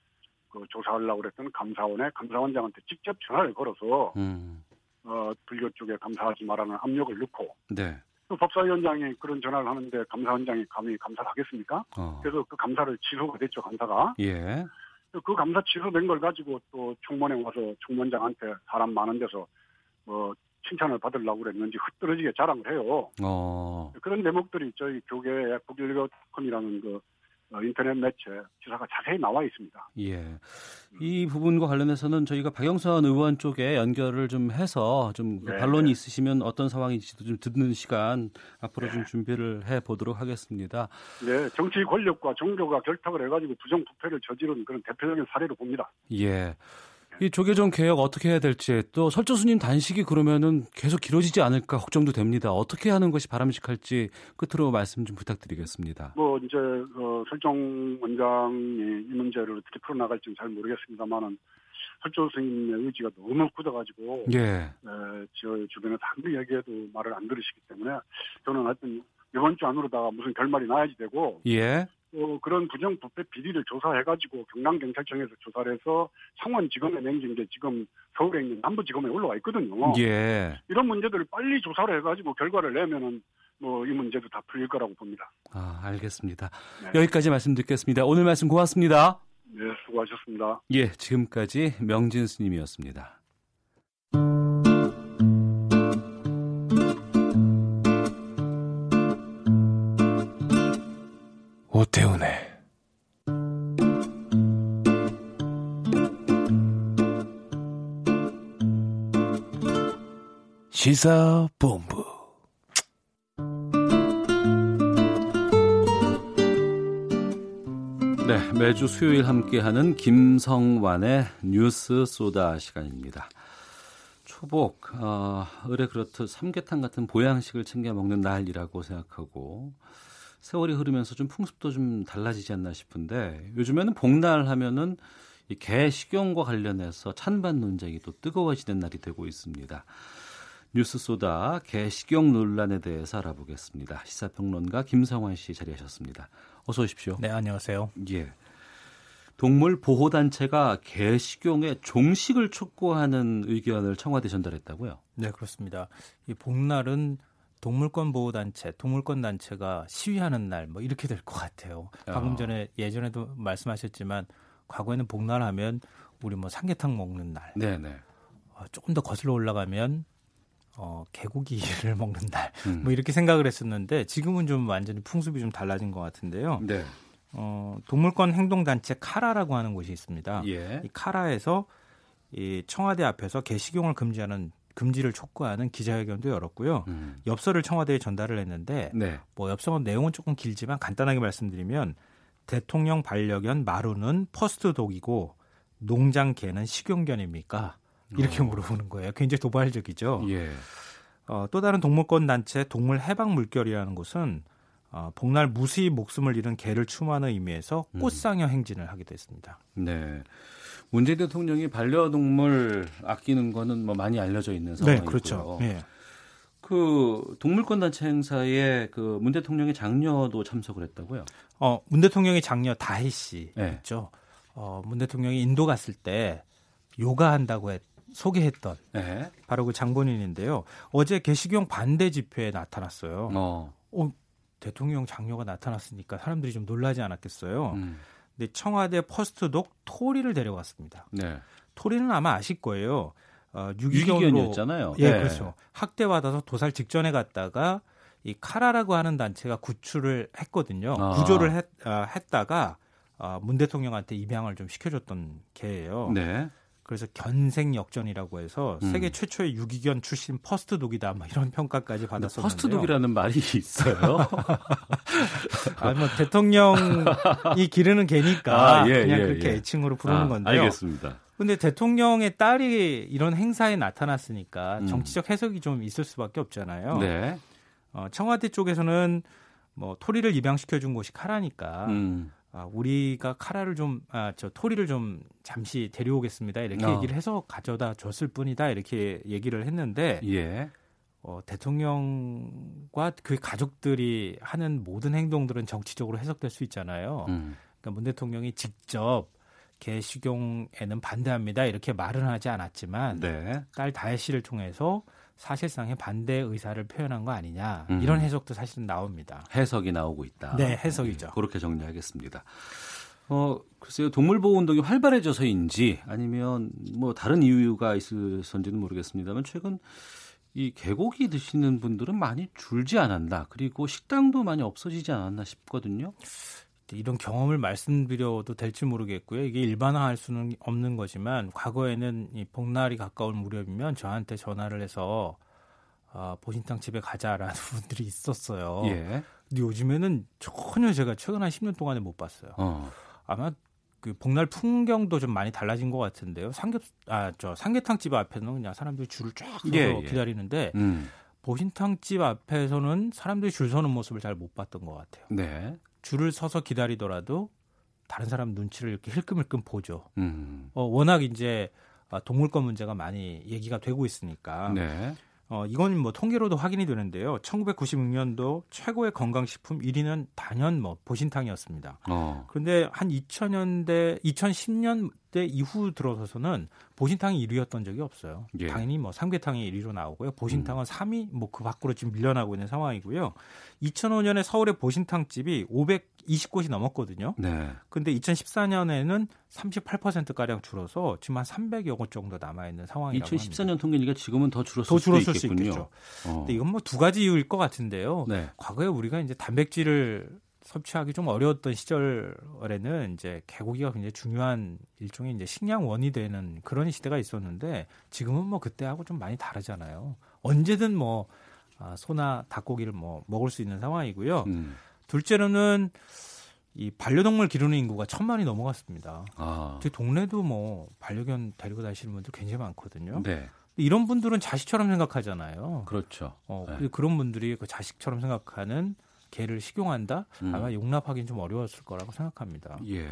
그 조사하려고 그랬던 감사원에 감사원장한테 직접 전화를 걸어서 음. 어, 불교 쪽에 감사하지 말라는 압력을 넣고 네. 또 법사위원장이 그런 전화를 하는데 감사원장이 감히 감사를 하겠습니까? 어. 그래서 그 감사를 취소가 됐죠 감사가. 예. 그 감사 취소된 걸 가지고 또 총무원에 와서 총무원장한테 사람 많은 데서 뭐 칭찬을 받으려고 그랬는지 흩떨어지게 자랑을 해요. 어. 그런 대목들이 저희 교계의 국일교컴이라는 그 어, 인터넷 매체 기사가 자세히 나와 있습니다. 예. 이 부분과 관련해서는 저희가 박영선 의원 쪽에 연결을 좀 해서 좀 네. 반론이 있으시면 어떤 상황인지도 좀 듣는 시간 앞으로 네. 좀 준비를 해 보도록 하겠습니다. 네, 정치 권력과 종교가 결탁을 해가지고 부정부패를 저지른 그런 대표적인 사례로 봅니다. 예. 이 조계종 개혁 어떻게 해야 될지 또 설조수님 단식이 그러면은 계속 길어지지 않을까 걱정도 됩니다. 어떻게 하는 것이 바람직할지 끝으로 말씀 좀 부탁드리겠습니다. 뭐 이제 어, 설정 원장이 이 문제를 어떻게 풀어나갈지는 잘 모르겠습니다만은 설조 스님의 의지가 너무 굳어가지고 예. 에, 저 주변에서 아무리 얘기해도 말을 안 들으시기 때문에 저는 하여튼 이번 주 안으로다가 무슨 결말이 나야지 되고 예. 어, 그런 부정부패 비리를 조사해가지고 경남경찰청에서 조사를 해서 창원지검에 넘긴 게 지금 서울에 있는 남부지검에 올라와 있거든요. 예. 이런 문제들을 빨리 조사를 해가지고 결과를 내면은 뭐 이 문제도 다 풀릴 거라고 봅니다. 아, 알겠습니다. 네. 여기까지 말씀 듣겠습니다. 오늘 말씀 고맙습니다. 네, 수고하셨습니다. 예, 지금까지 명진 스님이었습니다. 오태훈의 시사본부 네, 매주 수요일 함께하는 김성완의 뉴스 소다 시간입니다. 초복, 어, 의뢰 그렇듯 삼계탕 같은 보양식을 챙겨 먹는 날이라고 생각하고 세월이 흐르면서 좀 풍습도 좀 달라지지 않나 싶은데 요즘에는 복날 하면은 이개 식용과 관련해서 찬반 논쟁이 또 뜨거워지는 날이 되고 있습니다. 뉴스 쏘다 개 식용 논란에 대해서 알아보겠습니다. 시사평론가 김성환 씨 자리하셨습니다. 어서 오십시오. 네, 안녕하세요. 예. 동물 보호 단체가 개 식용의 종식을 촉구하는 의견을 청와대 전달했다고요? 네, 그렇습니다. 이 복날은 동물권 보호 단체, 동물권 단체가 시위하는 날 뭐 이렇게 될 것 같아요. 방금 어. 전에 예전에도 말씀하셨지만 과거에는 복날하면 우리 뭐 삼계탕 먹는 날. 네네. 어, 조금 더 거슬러 올라가면 어, 개고기를 먹는 날. 음. 뭐 이렇게 생각을 했었는데 지금은 좀 완전히 풍습이 좀 달라진 것 같은데요. 네. 어, 동물권 행동단체 카라라고 하는 곳이 있습니다. 예. 이 카라에서 이 청와대 앞에서 개식용을 금지하는 금지를 촉구하는 기자회견도 열었고요. 음. 엽서를 청와대에 전달을 했는데 네. 뭐 엽서는 내용은 조금 길지만 간단하게 말씀드리면 대통령 반려견 마루는 first dog이고 농장 개는 식용견입니까? 이렇게 어. 물어보는 거예요. 굉장히 도발적이죠. 예. 어, 또 다른 동물권 단체 동물 해방 물결이라는 곳은 어, 복날 무수히 목숨을 잃은 개를 추모하는 의미에서 음. 꽃상여 행진을 하게 됐습니다. 네. 문재인 대통령이 반려동물 아끼는 거는 뭐 많이 알려져 있는 상황이고요. 네, 그렇죠. 네. 그 동물권 단체 행사에 그 문 대통령의 장녀도 참석을 했다고요? 어, 문 대통령의 장녀 다혜 씨 네. 있죠. 어, 문 대통령이 인도 갔을 때 요가 한다고 했, 소개했던 네. 바로 그 장본인인데요. 어제 개식용 반대 집회에 나타났어요. 어. 어 대통령 장녀가 나타났으니까 사람들이 좀 놀라지 않았겠어요. 음. 근데 청와대 first dog 토리를 데려왔습니다. 네. 토리는 아마 아실 거예요. 어, 유기견이었잖아요. 예, 네. 그렇죠. 학대 받아서 도살 직전에 갔다가 이 카라라고 하는 단체가 구출을 했거든요. 아. 구조를 했, 어, 했다가 어, 문 대통령한테 입양을 좀 시켜줬던 개예요. 네. 그래서 견생 역전이라고 해서 음. 세계 최초의 유기견 출신 first dog이다. 뭐 이런 평가까지 받았었는데요. first dog이라는 말이 있어요. 아, 뭐 대통령이 기르는 개니까 아, 예, 그냥 예, 그렇게 예. 애칭으로 부르는 아, 건데요. 알겠습니다. 근데 대통령의 딸이 이런 행사에 나타났으니까 음. 정치적 해석이 좀 있을 수밖에 없잖아요. 네. 어, 청와대 쪽에서는 뭐 토리를 입양시켜 준 곳이 카라니까 음. 아, 우리가 카라를 좀, 아, 저 토리를 좀 잠시 데려오겠습니다. 이렇게 어. 얘기를 해서 가져다 줬을 뿐이다. 이렇게 얘기를 했는데, 예. 어, 대통령과 그 가족들이 하는 모든 행동들은 정치적으로 해석될 수 있잖아요. 음. 그러니까 문 대통령이 직접 개식용에는 반대합니다. 이렇게 말은 하지 않았지만, 네. 딸 다혜 씨를 통해서 사실상의 반대 의사를 표현한 거 아니냐 음. 이런 해석도 사실은 나옵니다. 해석이 나오고 있다. 네, 해석이죠. 네, 그렇게 정리하겠습니다. 어, 글쎄요, 동물보호 운동이 활발해져서인지 아니면 뭐 다른 이유가 있을선지는 모르겠습니다만 최근 이 개고기 드시는 분들은 많이 줄지 않았나 그리고 식당도 많이 없어지지 않았나 싶거든요. 이런 경험을 말씀드려도 될지 모르겠고요. 이게 일반화할 수는 없는 거지만 과거에는 이 복날이 가까울 무렵이면 저한테 전화를 해서 아, 보신탕 집에 가자라는 분들이 있었어요. 예. 근데 요즘에는 전혀 제가 최근 한 10년 동안에 못 봤어요. 어. 아마 그 복날 풍경도 좀 많이 달라진 것 같은데요. 삼겹 아 저 삼계탕 집 앞에는 그냥 사람들이 줄을 쫙 서서 예, 예. 기다리는데 음. 보신탕 집 앞에서는 사람들이 줄 서는 모습을 잘 못 봤던 것 같아요. 네. 줄을 서서 기다리더라도 다른 사람 눈치를 이렇게 힐끔힐끔 보죠. 음. 어, 워낙 이제 아, 동물권 문제가 많이 얘기가 되고 있으니까. 네. 어, 이건 뭐 통계로도 확인이 되는데요. 1996년도 최고의 건강식품 1위는 단연 뭐 보신탕이었습니다. 어. 그런데 한 2000년대, 2010년 대 이후 들어서서는 보신탕이 1위였던 적이 없어요. 예. 당연히 뭐 삼계탕이 1위로 나오고요. 보신탕은 음. 3위 뭐 그 밖으로 지금 밀려나고 있는 상황이고요. 2005년에 서울의 보신탕집이 520곳이 넘었거든요. 네. 근데 2014년에는 38% 가량 줄어서 지금 한 300여 곳 정도 남아 있는 상황이라고 2014년 합니다. 통계니까 지금은 더 줄었을, 더 줄었을 수 있겠군요. 어. 근데 이건 뭐 두 가지 이유일 것 같은데요. 네. 과거에 우리가 이제 단백질을 섭취하기 좀 어려웠던 시절에는 이제 개고기가 굉장히 중요한 일종의 이제 식량원이 되는 그런 시대가 있었는데 지금은 뭐 그때하고 좀 많이 다르잖아요. 언제든 뭐 아, 소나 닭고기를 뭐 먹을 수 있는 상황이고요. 음. 둘째로는 이 반려동물 기르는 인구가 천만이 넘어갔습니다. 아. 제 동네도 뭐 반려견 데리고 다니시는 분들 굉장히 많거든요. 네. 이런 분들은 자식처럼 생각하잖아요. 그렇죠. 어, 네. 그런 분들이 그 자식처럼 생각하는 개를 식용한다? 음. 아마 용납하기는 좀 어려웠을 거라고 생각합니다. 예.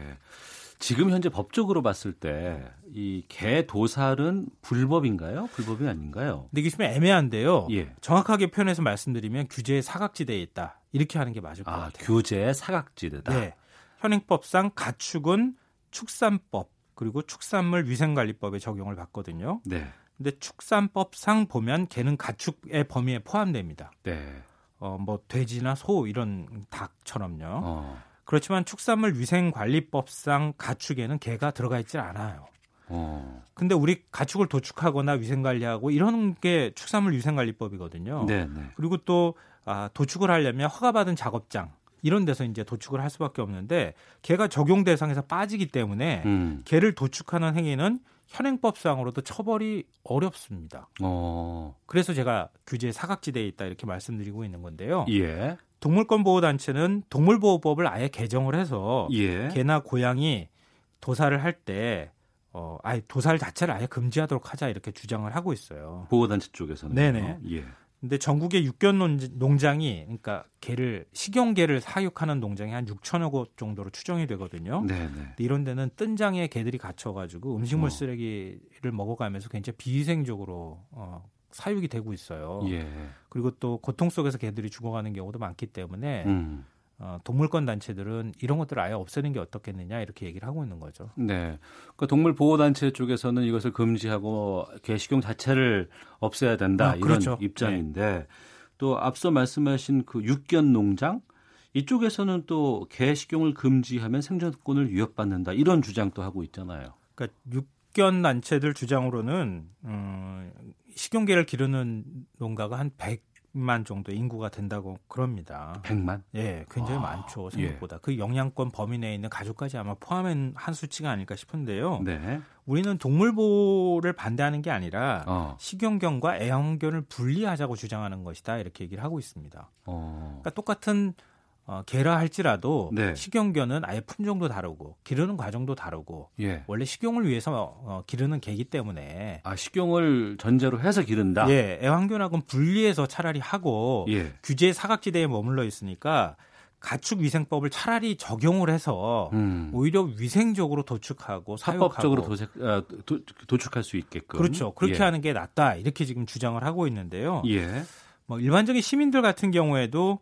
지금 현재 법적으로 봤을 때 이 개 도살은 불법인가요? 불법이 아닌가요? 근데 이게 좀 애매한데요. 예. 정확하게 표현해서 말씀드리면 규제의 사각지대에 있다. 이렇게 하는 게 맞을 것 아, 같아요. 규제의 사각지대다. 네. 현행법상 가축은 축산법 그리고 축산물 위생관리법에 적용을 받거든요. 네. 근데 축산법상 보면 개는 가축의 범위에 포함됩니다. 네. 어, 뭐 돼지나 소 이런 닭처럼요. 어. 그렇지만 축산물 위생관리법상 가축에는 개가 들어가 있지 않아요. 어. 근데 우리 가축을 도축하거나 위생관리하고 이런 게 축산물 위생관리법이거든요. 네, 네. 그리고 또 아, 도축을 하려면 허가받은 작업장 이런 데서 이제 도축을 할 수밖에 없는데 개가 적용 대상에서 빠지기 때문에 음. 개를 도축하는 행위는 현행법상으로도 처벌이 어렵습니다. 어. 그래서 제가 규제 사각지대에 있다 이렇게 말씀드리고 있는 건데요. 예. 동물권 보호 단체는 동물보호법을 아예 개정을 해서 예. 개나 고양이 도살을 할때 어, 아예 도살 자체를 아예 금지하도록 하자 이렇게 주장을 하고 있어요. 보호 단체 쪽에서는. 네네. 예. 근데 전국의 육견 농장이 그러니까 개를 식용개를 사육하는 농장이 한 6천여 곳 정도로 추정이 되거든요. 네네. 이런 데는 뜬장에 개들이 갇혀가지고 음식물 어. 쓰레기를 먹어가면서 굉장히 비위생적으로 어, 사육이 되고 있어요. 예. 그리고 또 고통 속에서 개들이 죽어가는 경우도 많기 때문에 음. 어, 동물권 단체들은 이런 것들을 아예 없애는 게 어떻겠느냐 이렇게 얘기를 하고 있는 거죠. 네. 그 동물 보호 단체 쪽에서는 이것을 금지하고 개식용 자체를 없애야 된다 아, 이런 그렇죠. 입장인데 네. 또 앞서 말씀하신 그 육견 농장 이쪽에서는 또 개식용을 금지하면 생존권을 위협받는다 이런 주장도 하고 있잖아요. 그러니까 육견 단체들 주장으로는 음, 식용개를 기르는 농가가 한 100. 100만 정도 인구가 된다고 그럽니다. 100만? 예, 굉장히 아, 많죠 생각보다. 예. 그 영양권 범위 내에 있는 가족까지 아마 포함한 한 수치가 아닐까 싶은데요. 네. 우리는 동물 보호를 반대하는 게 아니라 어. 식용견과 애완견을 분리하자고 주장하는 것이다 이렇게 얘기를 하고 있습니다. 어. 그러니까 똑같은 어, 개라 할지라도 네. 식용견은 아예 품종도 다르고 기르는 과정도 다르고 예. 원래 식용을 위해서 어, 기르는 개기 때문에 아 식용을 전제로 해서 기른다. 예, 애완견하고는 분리해서 차라리 하고 예. 규제 사각지대에 머물러 있으니까 가축 위생법을 차라리 적용을 해서 음. 오히려 위생적으로 도축하고 사법적으로 도색, 아, 도, 도축할 수 있게끔 그렇죠. 그렇게 예. 하는 게 낫다 이렇게 지금 주장을 하고 있는데요. 예. 뭐 일반적인 시민들 같은 경우에도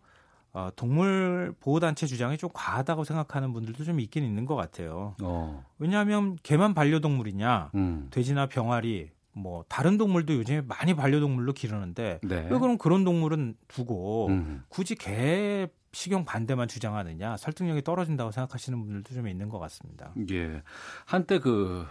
어, 동물 보호단체 주장이 좀 과하다고 생각하는 분들도 좀 있긴 있는 것 같아요. 어. 왜냐하면 개만 반려동물이냐, 음. 돼지나 병아리, 뭐 다른 동물도 요즘에 많이 반려동물로 기르는데 네. 왜 그럼 그런 동물은 두고 음. 굳이 개 식용 반대만 주장하느냐 설득력이 떨어진다고 생각하시는 분들도 좀 있는 것 같습니다. 예, 한때 그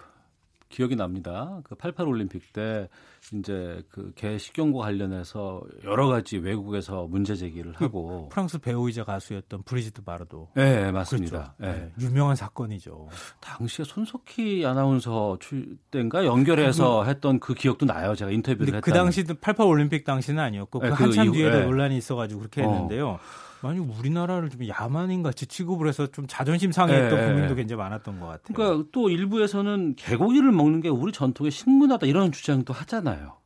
기억이 납니다. 그 88 올림픽 때 이제 그 개 식용과 관련해서 여러 가지 외국에서 문제 제기를 그 하고 프랑스 배우이자 가수였던 브리지트 바르도. 네, 맞습니다. 그렇죠. 네. 네. 유명한 사건이죠. 당시에 손석희 아나운서 출 때인가 연결해서 그, 했던 그 기억도 나요. 제가 인터뷰를 했던. 그 당시도 88 올림픽 당시는 아니었고 네, 그, 그 한참 뒤에도 네. 논란이 있어 가지고 그렇게 어. 했는데요. 어. 만약 우리나라를 좀 야만인 같이 취급을 해서 좀 자존심 상해했던 네. 국민도 굉장히 많았던 것 같아요. 그러니까 또 일부에서는 개고기를 먹는 게 우리 전통의 식문화다 이런 주장도 하잖아요.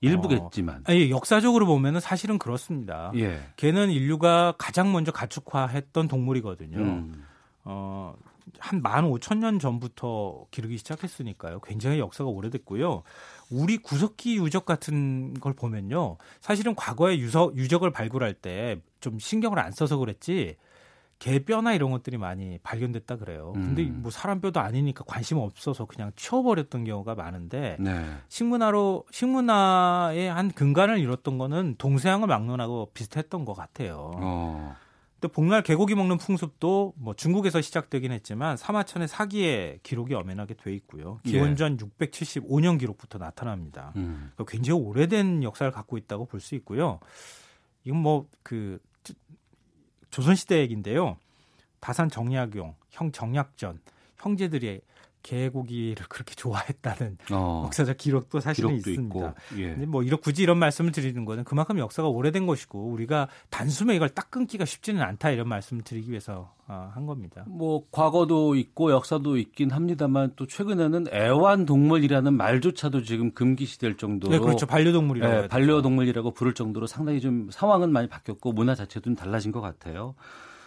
일부겠지만. 어, 아니, 역사적으로 보면은 사실은 그렇습니다. 예. 개는 인류가 가장 먼저 가축화했던 동물이거든요. 음. 어, 한 15,000년 전부터 기르기 시작했으니까요. 굉장히 역사가 오래됐고요. 우리 구석기 유적 같은 걸 보면요. 사실은 과거에 유서, 유적을 발굴할 때 좀 신경을 안 써서 그랬지 개뼈나 이런 것들이 많이 발견됐다 그래요. 근데 음. 뭐 사람 뼈도 아니니까 관심 없어서 그냥 치워버렸던 경우가 많은데 네. 식문화로 식문화의 한 근간을 잃었던 거는 동서양을 막론하고 비슷했던 것 같아요. 어. 또 복날 개고기 먹는 풍습도 뭐 중국에서 시작되긴 했지만 사마천의 사기의 기록이 엄연하게 돼 있고요. 예. 기원전 예. 675년 기록부터 나타납니다. 음. 그러니까 굉장히 오래된 역사를 갖고 있다고 볼 수 있고요. 이건 뭐 그 조선시대 얘기인데요. 다산 정약용, 형 정약전, 형제들이 개고기를 그렇게 좋아했다는 어. 역사적 기록도 사실은 있습니다. 예. 근데 뭐 이렇게 굳이 이런 말씀을 드리는 거는 그만큼 역사가 오래된 것이고 우리가 단숨에 이걸 딱 끊기가 쉽지는 않다 이런 말씀을 드리기 위해서 어, 한 겁니다. 뭐 과거도 있고 역사도 있긴 합니다만 또 최근에는 애완동물이라는 말조차도 지금 금기시될 정도로 네, 그렇죠. 반려동물이라고 네, 반려동물이라고 부를 정도로 상당히 좀 상황은 많이 바뀌었고 문화 자체도 좀 달라진 것 같아요.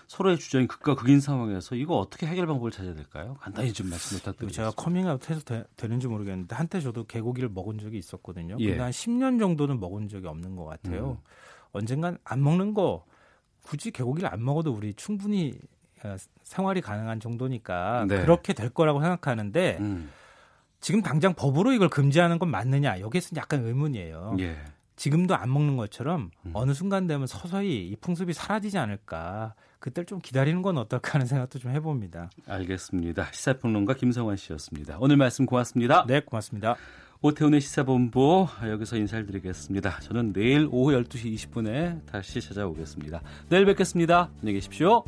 서로의 주장이 극과 극인 상황에서 이거 어떻게 해결 방법을 찾아야 될까요? 간단히 좀 말씀 부탁드립니다. 제가 커밍아웃 해서 되, 는지 모르겠는데 한때 저도 개고기를 먹은 적이 있었거든요. 예. 근데 한 10년 정도는 먹은 적이 없는 것 같아요. 음. 언젠간 안 먹는 거 굳이 개고기를 안 먹어도 우리 충분히 어, 생활이 가능한 정도니까 네. 그렇게 될 거라고 생각하는데 음. 지금 당장 법으로 이걸 금지하는 건 맞느냐 여기에서 약간 의문이에요. 예. 지금도 안 먹는 것처럼 음. 어느 순간 되면 서서히 이 풍습이 사라지지 않을까. 그때를 좀 기다리는 건 어떨까 하는 생각도 좀 해봅니다. 알겠습니다. 시사평론가 김성환 씨였습니다. 오늘 말씀 고맙습니다. 네, 고맙습니다. 오태훈의 시사본부 여기서 인사를 드리겠습니다. 저는 내일 오후 12시 20분에 다시 찾아오겠습니다. 내일 뵙겠습니다. 안녕히 계십시오.